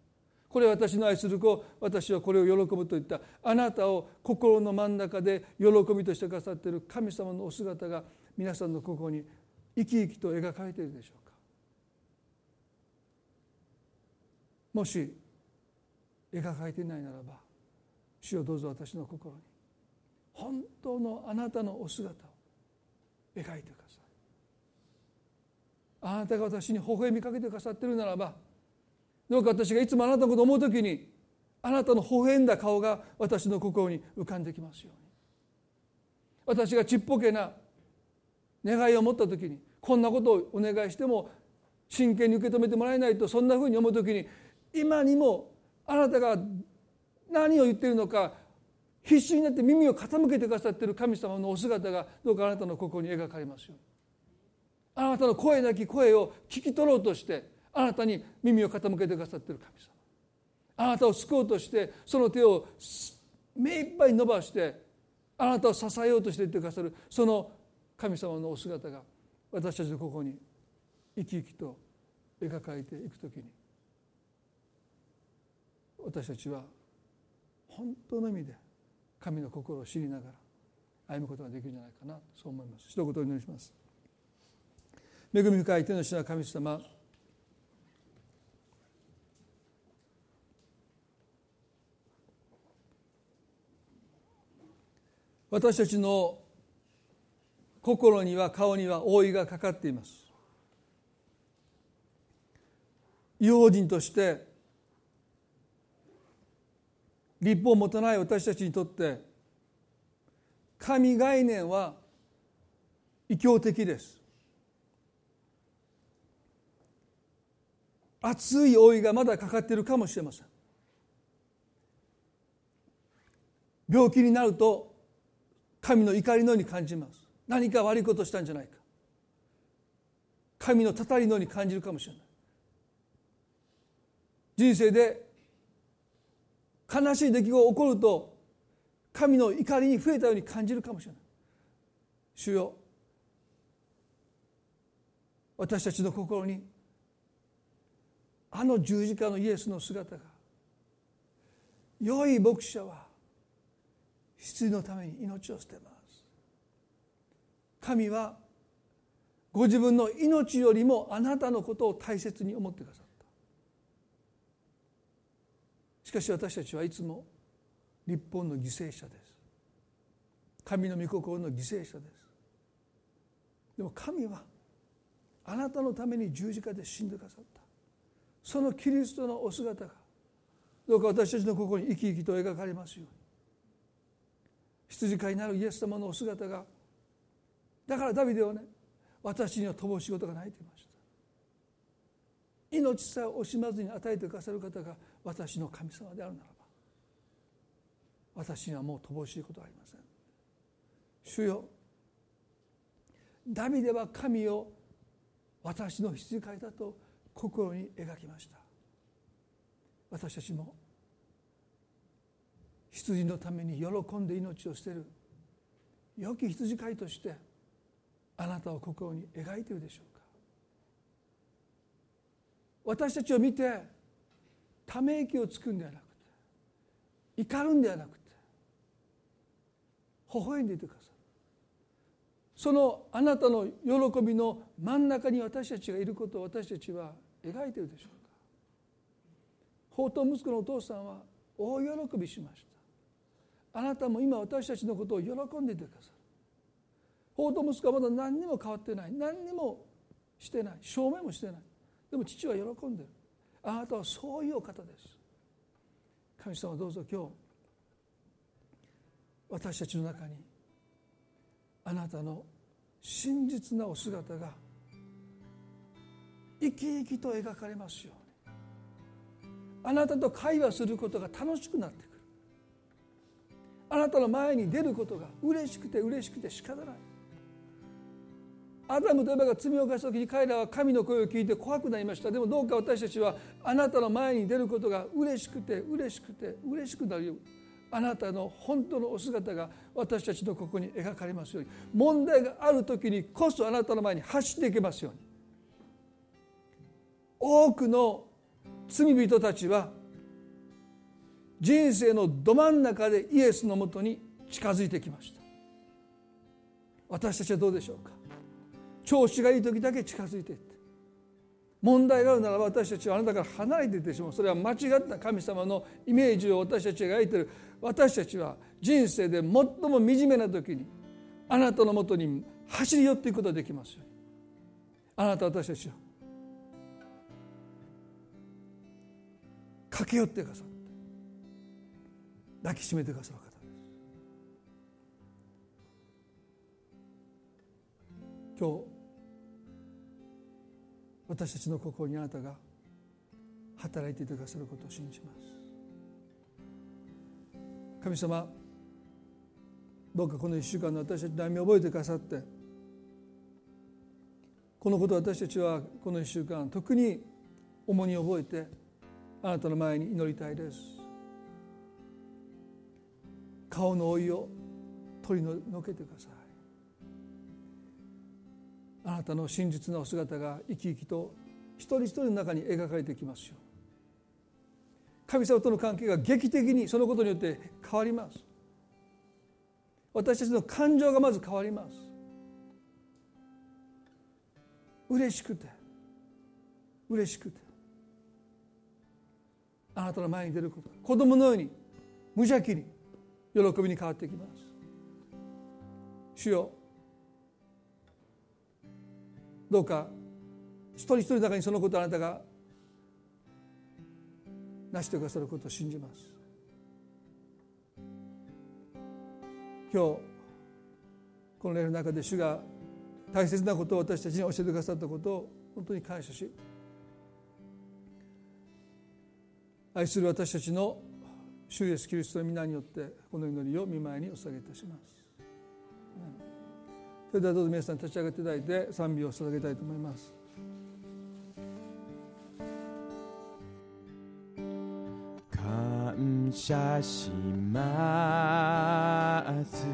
これ私の愛する子私はこれを喜ぶといった。あなたを心の真ん中で喜びとしてくださっている。神様のお姿が皆さんの心に生き生きと描かれているでしょうか。もし描かれていないならば主をどうぞ私の心に本当のあなたのお姿描いてくださいあなたが私に微笑みかけてくださってるならばどうか私がいつもあなたのことを思う時にあなたの微笑んだ顔が私の心に浮かんできますように。私がちっぽけな願いを持った時にこんなことをお願いしても真剣に受け止めてもらえないとそんなふうに思う時に今にもあなたが何を言っているのか必死になって耳を傾けてくださっている神様のお姿がどうかあなたの心に描かれますよあなたの声なき声を聞き取ろうとしてあなたに耳を傾けてくださっている神様。あなたを救おうとしてその手を目いっぱい伸ばしてあなたを支えようとしていってくださるその神様のお姿が私たちの心に生き生きと描かれていくときに私たちは本当の意味で神の心を知りながら歩むことができるんじゃないかなそう思います。一言お祈りします。恵み深い手の品神様。私たちの心には顔には覆いがかかっています。違法人として立法を持たない私たちにとって神概念は異教的です。熱い老いがまだかかっているかもしれません。病気になると神の怒りのように感じます。何か悪いことしたんじゃないか。神のたたりのように感じるかもしれない。人生で悲しい出来事が起こると神の怒りに増えたように感じるかもしれない。主よ私たちの心にあの十字架のイエスの姿が良い牧者は羊のために命を捨てます。神はご自分の命よりもあなたのことを大切に思ってくださったしかし私たちはいつも日本の犠牲者です。神の御心の犠牲者です。でも神はあなたのために十字架で死んでくださった。そのキリストのお姿がどうか私たちの心に生き生きと描かれますように。羊飼いになるイエス様のお姿がだからダビデはね私には乏しいことがないと言いました。命さえ惜しまずに与えてくださる方が私の神様であるならば私にはもう乏しいことはありません。主よダビデは神を私の羊飼いだと心に描きました。私たちも羊のために喜んで命を捨てる良き羊飼いとしてあなたを心に描いているでしょう。私たちを見てため息をつくんではなくて怒るんではなくて微笑んでいてください。そのあなたの喜びの真ん中に私たちがいることを私たちは描いているでしょうか。宝刀息子のお父さんは大喜びしました。あなたも今私たちのことを喜んでいてくださる宝刀息子はまだ何にも変わってない。何にもしてない。証明もしてない。でも父は喜んでる。あなたはそういうお方です。神様どうぞ今日私たちの中にあなたの真実なお姿が生き生きと描かれますように。あなたと会話することが楽しくなってくる。あなたの前に出ることが嬉しくて嬉しくて仕方ない。アダムとエバが罪を犯した時に彼らは神の声を聞いて怖くなりました。でもどうか私たちはあなたの前に出ることが嬉しくて嬉しくて嬉しくなるようあなたの本当のお姿が私たちのここに描かれますように。問題がある時にこそあなたの前に走っていけますように。多くの罪人たちは人生のど真ん中でイエスのもとに近づいてきました。私たちはどうでしょうか？調子がいい時だけ近づいていって。問題があるなら私たちはあなたから離れていってしまう。それは間違った神様のイメージを私たちが描いている。私たちは人生で最も惨めな時にあなたのもとに走り寄っていくことができますよあなた私たちは駆け寄ってくださって抱きしめてくださる方です。今日私たちの心にあなたが働いていてくださることを信じます。神様どうかこの1週間の私たちの悩みを覚えてくださってこのことを私たちはこの1週間特に重荷を覚えてあなたの前に祈りたいです。顔の老いを取り除けてください。あなたの真実なお姿が生き生きと一人一人の中に描かれてきますよ神様との関係が劇的にそのことによって変わります。私たちの感情がまず変わります。嬉しくて嬉しくて。あなたの前に出ること子供のように無邪気に喜びに変わってきます。主よどうか一人一人の中にそのことをあなたが成してくださることを信じます今日この例の中で主が大切なことを私たちに教えてくださったことを本当に感謝し愛する私たちの主イエスキリストの皆によってこの祈りを見舞いにお捧げいたします。それではどうぞ皆さん立ち上がっていただいて賛美を捧げたいと思います。
感謝します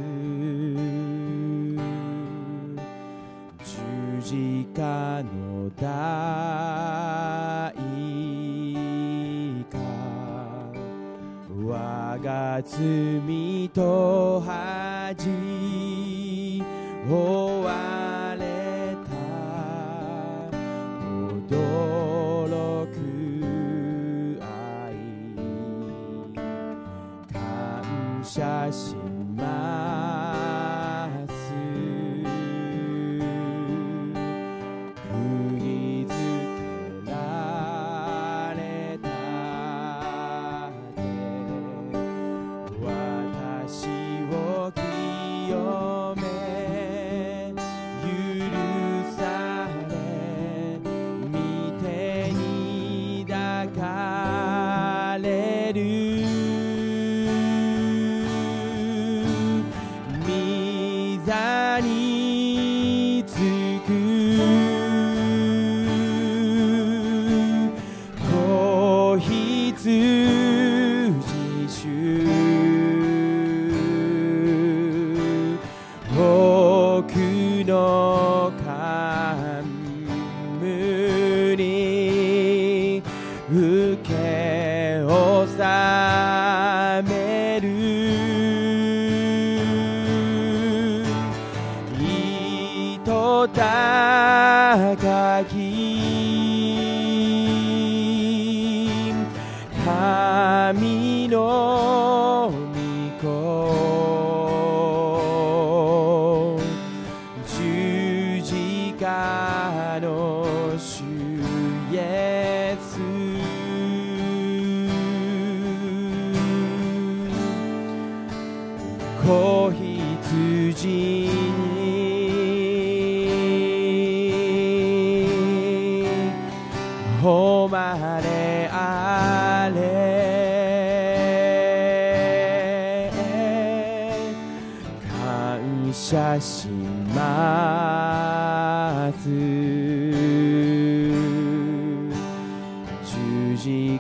十字架の代価我が罪と恥 Oh.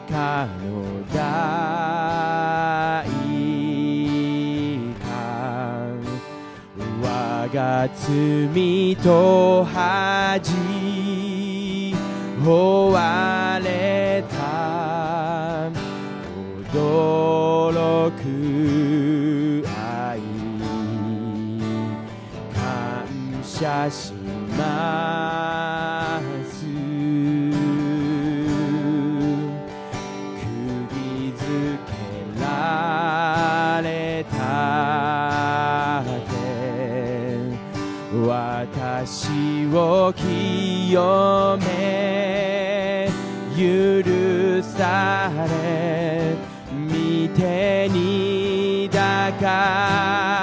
かの代観我が罪と恥追われた。驚く愛。感謝します。足を清め許され見てに抱か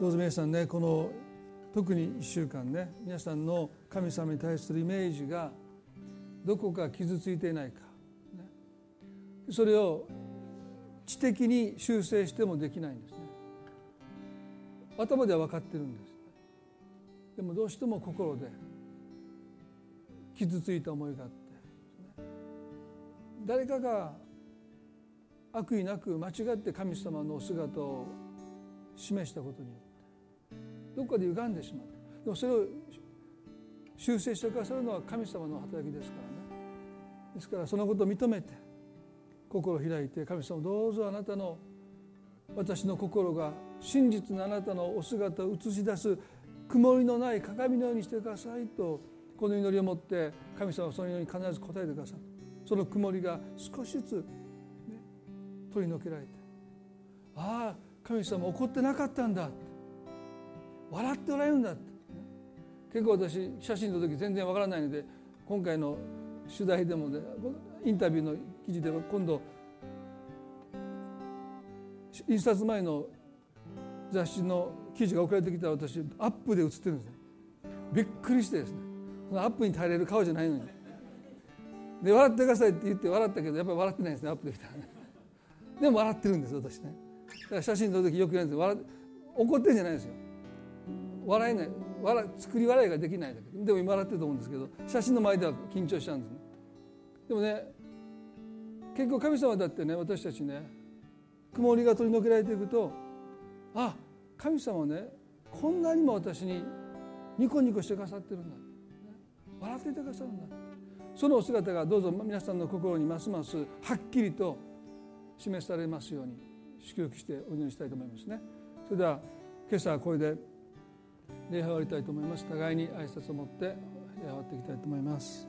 どうぞ皆さんねこの特に1週間ね皆さんの神様に対するイメージがどこか傷ついていないか、ね、それを知的に修正してもできないんですね。頭では分かってるんです。でもどうしても心で傷ついた思いがあって、ね、誰かが悪意なく間違って神様のお姿を示したことによってどこかで歪んでしまったでもそれを修正してくださるのは神様の働きですからね。ですからそのことを認めて心を開いて神様どうぞあなたの私の心が真実のあなたのお姿を映し出す曇りのない鏡のようにしてくださいとこの祈りを持って神様はそのように必ず答えてくださる。その曇りが少しずつ、ね、取り除けられて。ああ神様怒ってなかったんだ。笑っておられるんだ結構私写真の時全然わからないので今回の取材でもねインタビューの記事では今度印刷前の雑誌の記事が送られてきたら私アップで写ってるんですね。びっくりしてですね。そのアップに耐えれる顔じゃないのに。で笑ってくださいって言って笑ったけどやっぱり笑ってないですねアップできたらね。でも笑ってるんです私ね。だから写真撮る時よく言うんです笑怒ってるんじゃないですよ。笑えない。笑作り笑いができないだけ。でも今笑ってると思うんですけど写真の前では緊張しちゃうんですね。でもね結構神様だってね私たちね曇りが取り除けられていくとあ神様ねこんなにも私にニコニコしてくださってるんだ。笑っていてくださるんだ。そのお姿がどうぞ皆さんの心にますますはっきりと示されますように祝福してお祈りしたいと思いますね。それでは今朝はこれで礼拝を終わりたいと思います。互いに挨拶を持って終わっていきたいと思います。